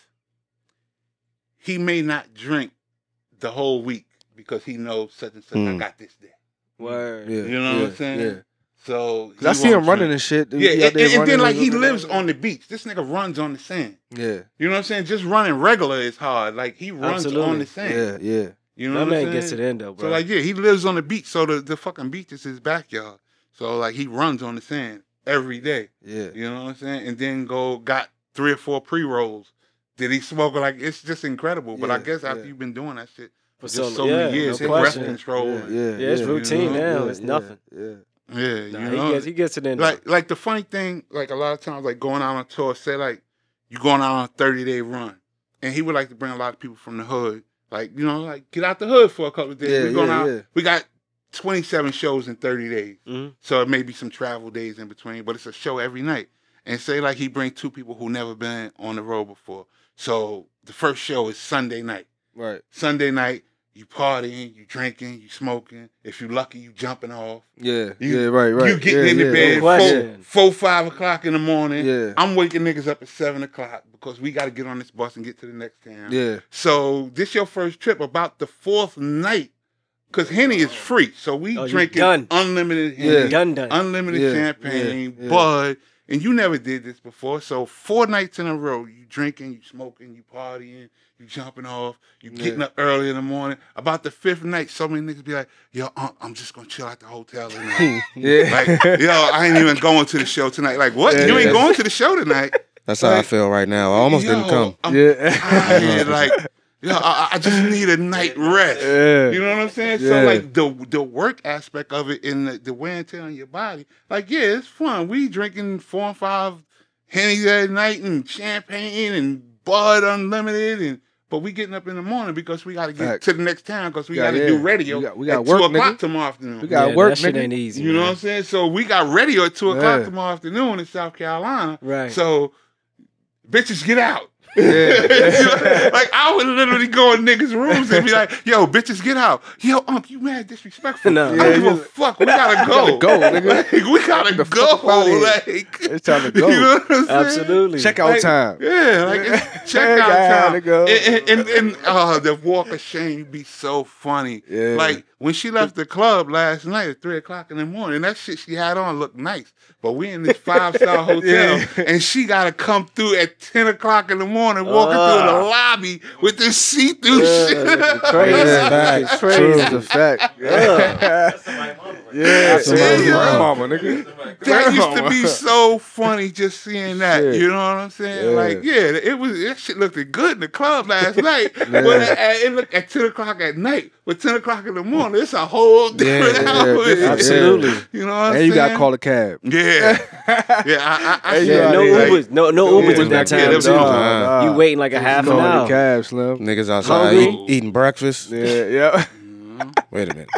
he may not drink the whole week because he knows such and such. I Mm. got this day. Word. Yeah, You know what I'm saying? Yeah. So Cause I see him running drink. and shit. Yeah, He out and, and then like he and- lives on the beach. This nigga runs on the sand. Yeah, You know what I'm saying? Just running regular is hard. Like he runs on the sand. yeah, yeah. You know My what I'm man saying? gets it in though, bro. So like yeah, he lives on the beach. So the, the fucking beach is his backyard. So like he runs on the sand every day. Yeah. You know what I'm saying? And then go got three or four pre rolls. Did he smoke? Like it's just incredible. But I guess after yeah. you've been doing that shit For for so- so, yeah, many years, no breath control. Yeah, and- yeah, Yeah, it's routine you now. yeah, it's nothing. Yeah. yeah, you Nah, know. he gets he gets it in. like like the funny thing, like a lot of times, like going out on a tour, say like you're going out on a thirty day run, and he would like to bring a lot of people from the hood, like you know, like get out the hood for a couple of days. Yeah, We're going yeah, out. yeah. We got twenty seven shows in thirty days, Mhm. so it may be some travel days in between, but it's a show every night. And say like he bring two people who never been on the road before. So the first show is Sunday night. Right. Sunday night, you partying, you drinking, you smoking. If you lucky, you jumping off. Yeah. You- yeah. Right. Right. You getting yeah, in the yeah, bed No four, five o'clock in the morning. Yeah. I'm waking niggas up at seven o'clock because we got to get on this bus and get to the next town. Yeah. So this your first trip. About the fourth night, because Henny is free, so we Oh, drinking done. unlimited Yeah. Done done. unlimited Yeah, champagne, yeah, yeah. Bud, and you never did this before. So four nights in a row, you drinking, you smoking, you partying, you jumping off, you Yeah. getting up early in the morning. About the fifth night, so many niggas be like, "Yo, uh, I'm just gonna chill at the hotel tonight." Yeah. like, yo, I ain't even going to the show tonight. Like, what? Yeah, you ain't going to the show tonight? That's how I feel right now. I almost didn't come. I'm yeah. tired. like, yo, I, I just need a night rest. yeah. You know what I'm saying? Yeah. So like the the work aspect of it and the, the wear and tear on your body, like yeah, it's fun. We drinking four and five henny at night and champagne and Bud Unlimited and. But we getting up in the morning because we got to get Facts. to the next town because we Yeah, got to yeah. do radio We got- we got at work, two o'clock nigga. tomorrow afternoon. We got yeah, work, that shit nigga. ain't easy. You know what. I'm saying? So we got radio at two o'clock Yeah. tomorrow afternoon in South Carolina. Right. So bitches get out. Yeah. like I would literally go in niggas' rooms and be like, "Yo, bitches, get out! Yo, ump, you mad disrespectful? No. I don't Yeah, give a fuck. We gotta go. we gotta go, nigga. Like, we gotta the go. fuck outta here. Like, It's time to go. You know what I'm saying? Absolutely. Check out Like, time. Yeah, like it's check out time. gotta go. And, and, and, and, uh, the walk of shame be so funny. Yeah. Like when she left the club last night at three o'clock in the morning, and that shit she had on looked nice. But we in this five star hotel, Yeah. and she gotta come through at ten o'clock in the morning, walking Ah. through the lobby with this see through Yeah, shit. crazy. Yeah, Facts. it's crazy. It's a fact. Yeah. That's somebody's mama. Yeah, somebody's yeah, mama. grandmama, nigga. That used to be so funny just seeing that. Shit. You know what I'm saying? Yeah. Like, yeah, it was that shit looked good in the club last night. But at, at, it looked at ten o'clock at night. But ten o'clock in the morning, it's a whole different yeah, hour. different, Absolutely. You know what I'm And you gotta call a cab. Yeah, yeah. I, I, I Hey, Yeah, no gotta- like, Ubers, no no Yeah, Ubers at that time. them dog. Ubers. Nah, You waiting like a half an calling the hour. cab, Slim. Niggas outside eat, eating breakfast. Yeah, yeah. Wait a minute.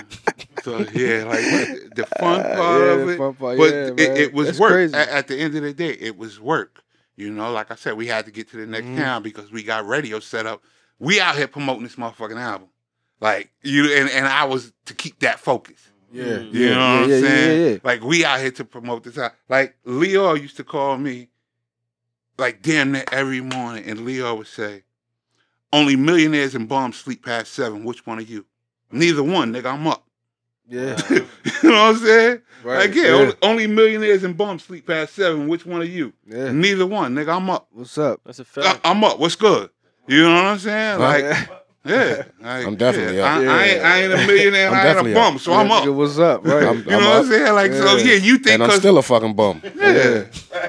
So yeah, like the- the fun part Yeah, of it. fun part, but yeah, it, it was That's work. At, at the end of the day, it was work. You know, like I said, we had to get to the next Mhm. town because we got radio set up. We out here promoting this motherfucking album. Like you and, and I was to keep that focus. Yeah, mm. You yeah, know what yeah, I'm yeah, saying? yeah, yeah. Like we out here to promote this. out. Like Leo used to call me, like damn near every morning, and Leo would say, "Only millionaires and bums sleep past seven. Which one are you? Neither one, nigga. I'm up. Yeah, you know what I'm saying? right. Like yeah, Only, only millionaires and bums sleep past seven. Which one are you? yeah. Neither one, nigga. I'm up. What's up? That's a I, fact. I'm up. What's good? You know what I'm saying? Like Yeah. yeah, like, I'm definitely yeah. up. I, I, ain't, I ain't a millionaire. I'm I ain't a definitely bum, so I'm up. What's up? Right. I'm- You know what I'm saying? Like so, Yeah. yeah. You think And I'm still a fucking bum. yeah,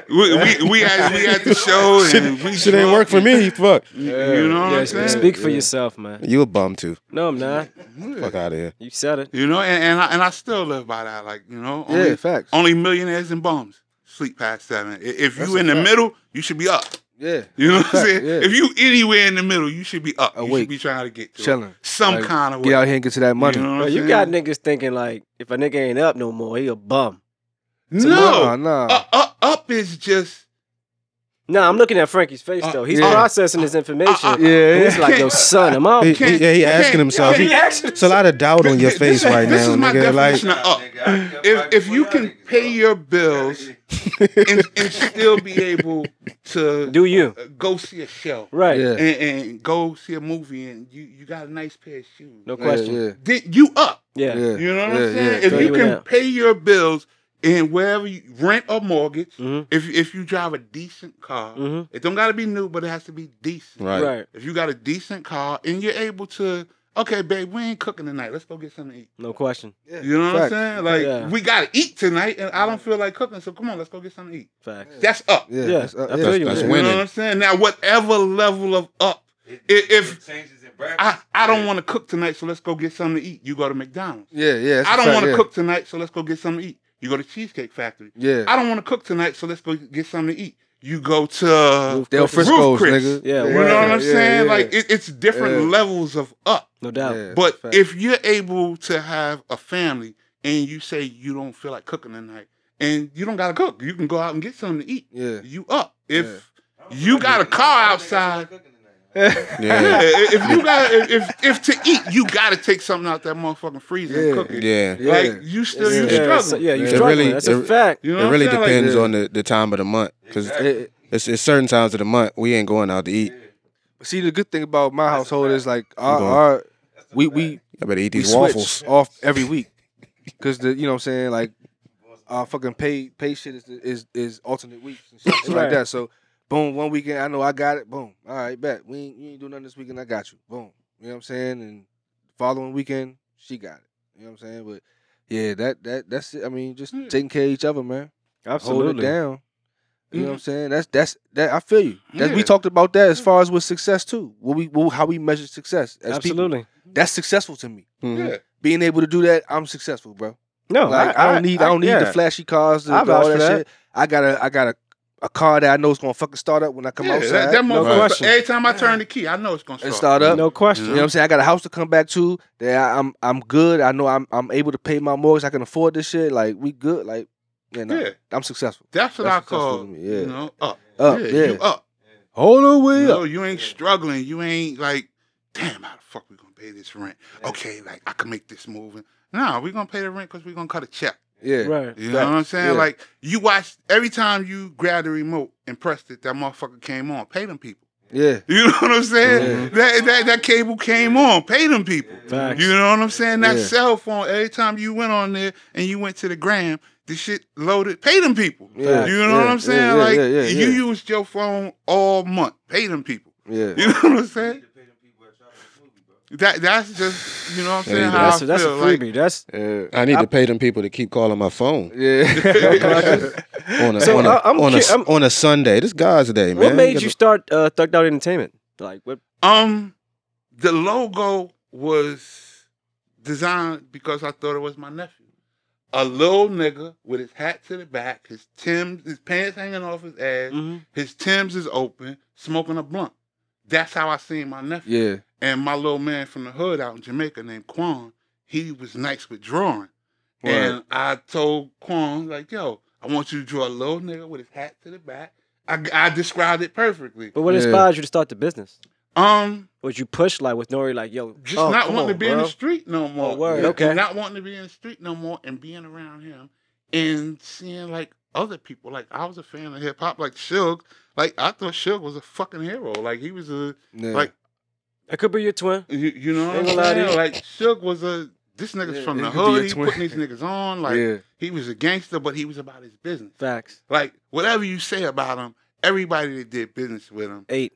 we, we we had we had the show and we Shit ain't work for me. Fuck. You know what Yeah, I'm saying? speak for yourself, man. You a bum too. No, I'm not. Fuck out of here. You said it. You know, and and I, and I still live by that. Like you know, only, yeah, facts. only millionaires and bums sleep past seven. If you a in the fact. middle, you should be up. Yeah. You know what I'm saying? yeah. If you anywhere in the middle, you should be up. You Awake. should be trying to get to it. Chilling. some Like, kind of way. Get out here and get to that money. You know what Bro, I'm you got niggas thinking like if a nigga ain't up no more, he a bum. no. Nah, nah. Uh, uh, up is just No, I'm looking at Frankie's face Uh, though. He's yeah. processing his information. Uh, uh, And he's like, yo, son, I'm out. He, he- yeah, he asking can't- himself. can't- He, it's a lot of doubt on your face this- right this now, is my nigga. Like, definition of up. If if you can pay your bills and, and still be able to Do you? uh, go see a show Right. Yeah. and, and go see a movie and you, you got a nice pair of shoes, No question. Yeah. then you up. Yeah. Yeah. You know what yeah, I'm saying? yeah. if Throw you you can pay your bills in wherever you rent or mortgage, Mhm. if if you drive a decent car, Mhm. it don't got to be new, but it has to be decent. right. Right. If you got a decent car and you're able to, okay, babe, we ain't cooking tonight. Let's go get something to eat. No question. You know what I'm saying? Like Yeah. we gotta eat tonight, and I don't feel like cooking, so come on, let's go get something to eat. Facts. That's up. Yeah. Yeah, that's, uh, I yeah. feel you, That's man. You know what I'm saying? Now, whatever level of up, i- if changes in I, I don't want to cook tonight, so let's go get something to eat. You go to McDonald's. Yeah, yeah. I don't want to yeah. cook tonight, so let's go get something to eat. You go to Cheesecake Factory. Yeah. I don't want to cook tonight, so let's go get something to eat. You go to Del Chris. Frisco's, Chris. nigga. Yeah, you word. know what I'm Yeah, saying? yeah. Like it, it's different Yeah. levels of up. No doubt. Yeah, But fact. if you're able to have a family and you say you don't feel like cooking tonight, and you don't gotta cook, you can go out and get something to eat. yeah. You up. If you got a car outside, Yeah. yeah, if you got if, if if to eat, you gotta take something out that motherfucking freezer Yeah. and cook it. Yeah. Yeah. Like you still you Yeah, so- struggling. yeah, you It struggling. really- That's a it- fact. You know It really I'm? Like, depends yeah. on the, the time of the month because It- it's, it's certain times of the month we ain't going out to eat. see, the good thing about my household is like our, our we we I better eat these waffles. off every week because the you know what I'm saying like our fucking pay pay shit is is is alternate weeks and shit, shit Right. like that. So boom, one weekend I know I got it. Boom, all right, bet we ain't, you ain't do nothing this weekend. I got you. Boom, you know what I'm saying. And following weekend she got it. You know what I'm saying. But yeah, that that that's it. I mean, just Yeah. taking care of each other, man. Holding Absolutely. it down. You know what I'm mm-hmm. saying? That's that's that. I feel you. That, We talked about that as hmm. far as with success too. What we what, how we measure success as people. Absolutely. That's successful to me. Mhm. Yeah. Being able to do that, I'm successful, bro. No, Like I, don't need I, don't need yeah. the flashy cars, the, I all vouch that, that. shit. I got a I got a, a car that I know is gonna fucking start up when I come Yeah, outside. that, that No motherfucker, question. every time I turn the key, I know it's gonna start. start up. No question. You know what I'm saying? I got a house to come back to. That I, I'm I'm good. I know I'm I'm able to pay my mortgage. I can afford this shit. Like we good. Like yeah, no, Yeah. I'm successful. That's what That's I successful call, to yeah. you know, up. Up, yeah, yeah. you up. Hold the way You know, you ain't struggling. You ain't like, damn, how the fuck we gonna pay this rent? Okay, like I can make this move. And, nah, we gonna pay the rent because we gonna cut a check. Yeah. Right. You know what I'm saying? Yeah. Like you watch every time you grab the remote and pressed it, that motherfucker came on. Pay them people. Yeah. You know what I'm saying? That, that that cable came on. Pay them people. Facts. You know what I'm saying? That Yeah. cell phone. Every time you went on there and you went to the gram, the shit loaded. Pay them people. Yeah. You know what I'm saying? Yeah, yeah, like yeah, yeah, you yeah. used your phone all month. Pay them people. Yeah. You know what I'm saying? That that's just you know what I'm saying. Yeah, How That's I a, that's a feel. Like, freebie. That's Yeah. I need to pay them people to keep calling my phone Yeah. on a, So, on, a, I- I'm on, a, cu- I'm- on a Sunday. This God's day, man. what made you start uh, Thugged Out Entertainment? Like what? um, the logo was designed because I thought it was my nephew. A little nigga with his hat to the back, his Tim's, his pants hanging off his ass, Mhm. his Tim's is open, smoking a blunt. That's how I seen my nephew. yeah. And my little man from the hood out in Jamaica named Quan, he was nice with drawing. Word. And I told Quan, like, yo, I want you to draw a little nigga with his hat to the back. I, I described it perfectly. But what Yeah. inspired you to start the business? Um, Was you pushed like with Nore like yo? just oh, not wanting on, to be in the street no more. Oh, word, And- okay. and not wanting to be in the street no more and being around him and seeing like other people. Like I was a fan of hip hop, like Suge. Like I thought Suge was a fucking hero. Like he was a Yeah. like I could be your twin. you, you know what I'm gonna lie to saying? Like Suge was a this nigga's Yeah, from the could be a hood. He twin. putting these niggas on. Like yeah. he was a gangster, but he was about his business. Facts. Like whatever you say about him, everybody that did business with him, Eight.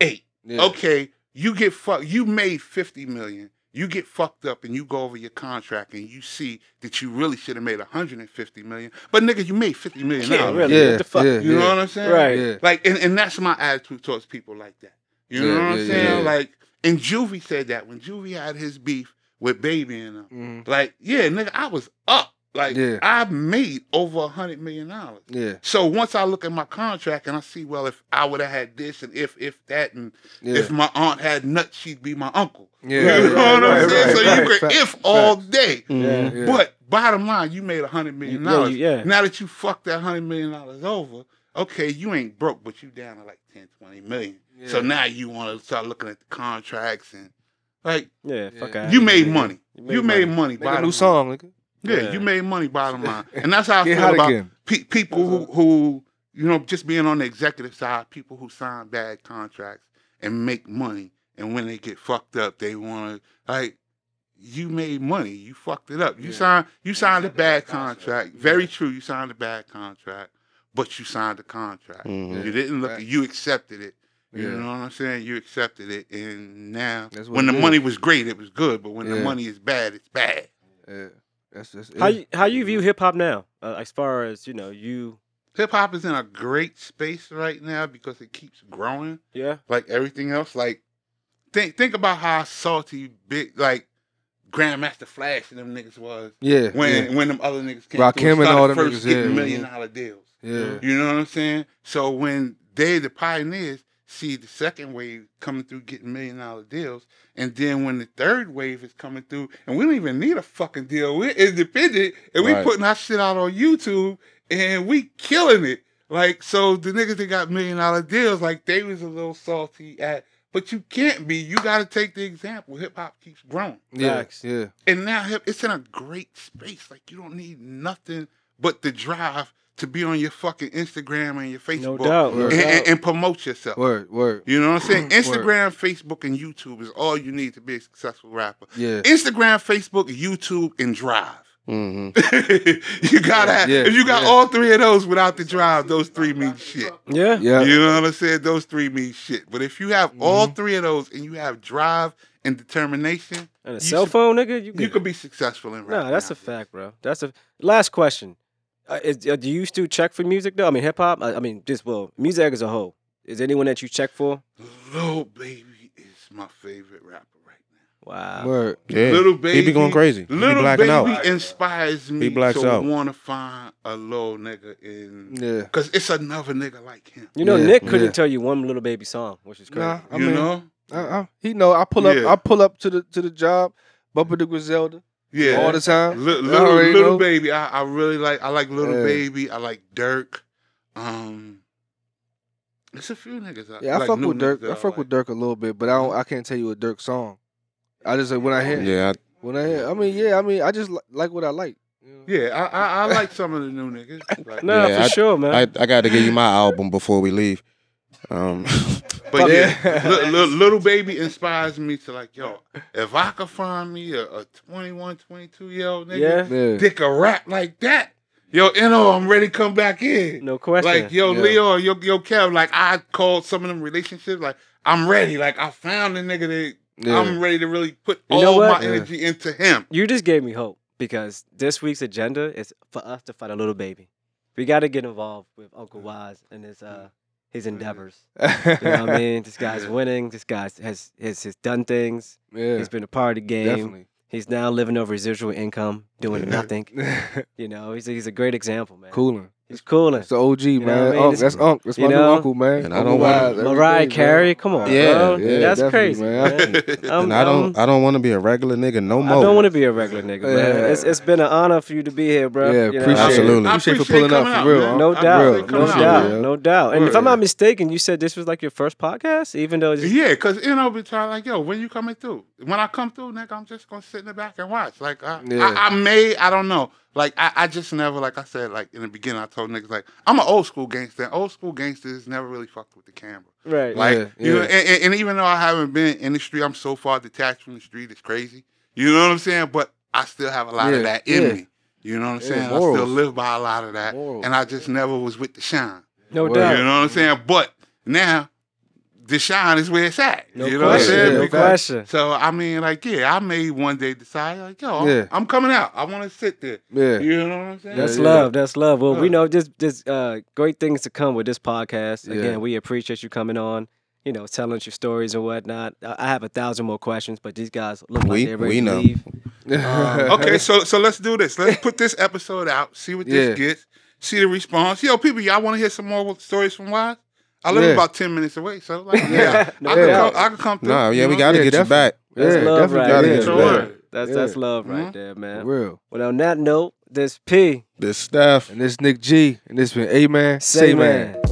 eight. Yeah. Okay, you get fucked. You made fifty million. You get fucked up and you go over your contract and you see that you really should have made 150 million. But nigga, you made 50 million. Yeah, dollars. really. Yeah. What the fuck? Yeah. You know what I'm saying? Right. Yeah. Like, and, and that's my attitude towards people like that. You know Yeah, what I'm saying? yeah. Like, and Juvie said that when Juvie had his beef with Baby and them. Mhm. Like, yeah, nigga, I was up. Like Yeah. I made over a hundred million dollars. Yeah. So once I look at my contract and I see, well, if I would have had this and if if that and Yeah. if my aunt had nuts, she'd be my uncle. Yeah. you know right, what I'm right, saying? so you can Fact- if all day. Yeah. But bottom line, you made a hundred million dollars. you- yeah. Now that you fucked that hundred million dollars over, okay, you ain't broke, but you down to like 10, 20 million. So now you want to start looking at the contracts and like Yeah, fuck you made money. nigga. You made money. Make a new song, nigga. Yeah, Yeah. you made money. Bottom line, and that's how I feel about again. pe- people who, who you know just being on the executive side. People who sign bad contracts and make money, and when they get fucked up, they want to like. You made money. You fucked it up. You Yeah. signed. You signed a bad bad contract. contract. Very true. You signed a bad contract, but you signed a contract. Mhm. You didn't look. Right. You accepted it. You Yeah. know what I'm saying? You accepted it, and now when the is. money was great, it was good. But when the money is bad, it's bad. Yeah. That's just How you, how you view hip hop now? Uh, as far as you know, you Hip hop is in a great space right now because it keeps growing. yeah like everything else. Like think think about how salty big like Grandmaster Flash and them niggas was Yeah. when yeah. when them other niggas came Rakim through and all them first niggas, getting yeah. million dollar deals. Yeah. You know what I'm saying? So when they the pioneers see the second wave coming through getting million dollar deals, and then when the third wave is coming through, and we don't even need a fucking deal. We're independent and we Right. putting our shit out on YouTube and we killing it. Like so the niggas that got million dollar deals, like they was a little salty at but you can't be. You gotta take the example. Hip hop keeps growing. Yeah. Facts. Yeah. And now hip it's in a great space. Like you don't need nothing but the drive to be on your fucking Instagram and your Facebook no Word. and, doubt. and, and promote yourself. Word. Word. You know what I'm saying? Word. Instagram, Facebook, and YouTube is all you need to be a successful rapper. Yeah. Instagram, Facebook, YouTube, and Drive. hmm you gotta have, Yeah, if you got yeah. all three of those without the drive, those three mean shit. yeah Yeah. You know what I'm saying? Those three mean shit. But if you have all Mm-hmm. three of those and you have drive and determination, and a cell should- phone, nigga. You, you could be successful in rap. Nah, that's a fact, bro. That's a last question. Uh, is, uh, do you still check for music though? I mean, hip hop. I, I mean, just well, music as a whole. Is anyone that you check for? Lil Baby is my favorite rapper right now. Wow. Word. Yeah. Little Baby. He be going crazy. He be Little blacking Baby out. inspires me blacks to out. want to find a little nigga in. Yeah. Cause it's another nigga like him. You know, Yeah, Nick couldn't yeah. tell you one little baby song, which is crazy. Nah, I you mean, know? I, I, he know. I pull up. Yeah. I pull up to the to the job. Bumper into Griselda Yeah. all the time. Li- I little little know. baby, I, I really like. I like little Yeah. baby. I like Durk. Um, there's a few niggas. I, Yeah, I like fuck with Durk. niggas I fuck like. with Durk a little bit, but I don't. I can't tell you a Durk song. I just when I hear Yeah, when I hear. I mean, yeah. I mean, I just li- like what I like. Yeah, I, I I like some of the new niggas. Like, Nah, Yeah, for I- sure, man. I, I got to give you my album before we leave. Um, But Yeah. yeah, li- li- little baby inspires me to like, yo, if I could find me a, a 21, 22 year old nigga yeah, Yeah. dick a rap like that, yo, you know I'm ready to come back in. no question. Like, yo, Yeah. Leo, yo, yo, Kev, like I called some of them relationships, like I'm ready. Like I found a nigga that Yeah. I'm ready to really put You know all what? my Yeah. energy into him. you just gave me hope because this week's agenda is for us to fight a little baby. We got to get involved with Uncle Wise and his uh his endeavors. You know what I mean? This guy's winning. This guy has has, has done things. yeah. He's been a part of the game. Definitely. He's now living off his residual income, doing nothing. You know, he's a, he's a great example, man. Cooling. He's cooling. It's the OG, know what I man. mean? Unc, that's Unc. That's my you new uncle, man. And I don't wanna- Wise, every Mariah day, man. Carey, come on, Yeah, bro. yeah, that's crazy, man. man. I'm- and I don't I'm- I don't want to be a regular nigga no more. I don't want to be a regular nigga, man. Yeah. It's, it's been an honor for you to be here, bro. Yeah, You know? appreciate Absolutely. it. I Appreciate you for pulling up coming for real. man. No doubt, appreciate no out, doubt, man. no doubt. And if I'm not mistaken, you said this was like your first podcast, even though it's just, Yeah, cause you know, be trying like, yo, when you coming through? When I come through, nigga, I'm just gonna sit in the back and watch. Like, I, I, I may, I don't know. Like, I, I just never, like I said, like in the beginning, I told niggas like, I'm an old school gangster. Old school gangsters never really fucked with the camera. right. Like, Yeah, you know, yeah. and, and- and even though I haven't been in the street, I'm so far detached from the street. It's crazy. You know what I'm saying? But I still have a lot Yeah, of that in me. You know what I'm saying? I still live by a lot of that, Morals. and I just never was with the shine. no doubt. You know what I'm saying? But now, the shine is where it's at. No you know what I'm question. saying? Yeah, no Because- question. so I mean, like, yeah, I may one day decide, like, yo, I'm, Yeah. I'm coming out. I want to sit there. Yeah. You know what I'm saying? That's yeah. love. That's love. Well, we know just just uh, great things to come with this podcast. Again, Yeah. we appreciate you coming on. You know, telling us your stories and whatnot. I I have a thousand more questions, but these guys look like We- they're ready we to know. leave. Okay, so so let's do this. Let's put this episode out. See what this Yeah. gets. See the response. Yo, people, y'all want to hear some more stories from Wise? I live Yeah. about ten minutes away, so like, yeah, No I, can doubt. come, I can come through. Nah, yeah, you we gotta Yeah, get you back. That's Yeah, love definitely right gotta there. get you man. back. That's Yeah. that's love right mm-hmm. there, For man. real. Well, on that note, this P. This Steph. And this Nick G. And this been A Man. Say man. Bringing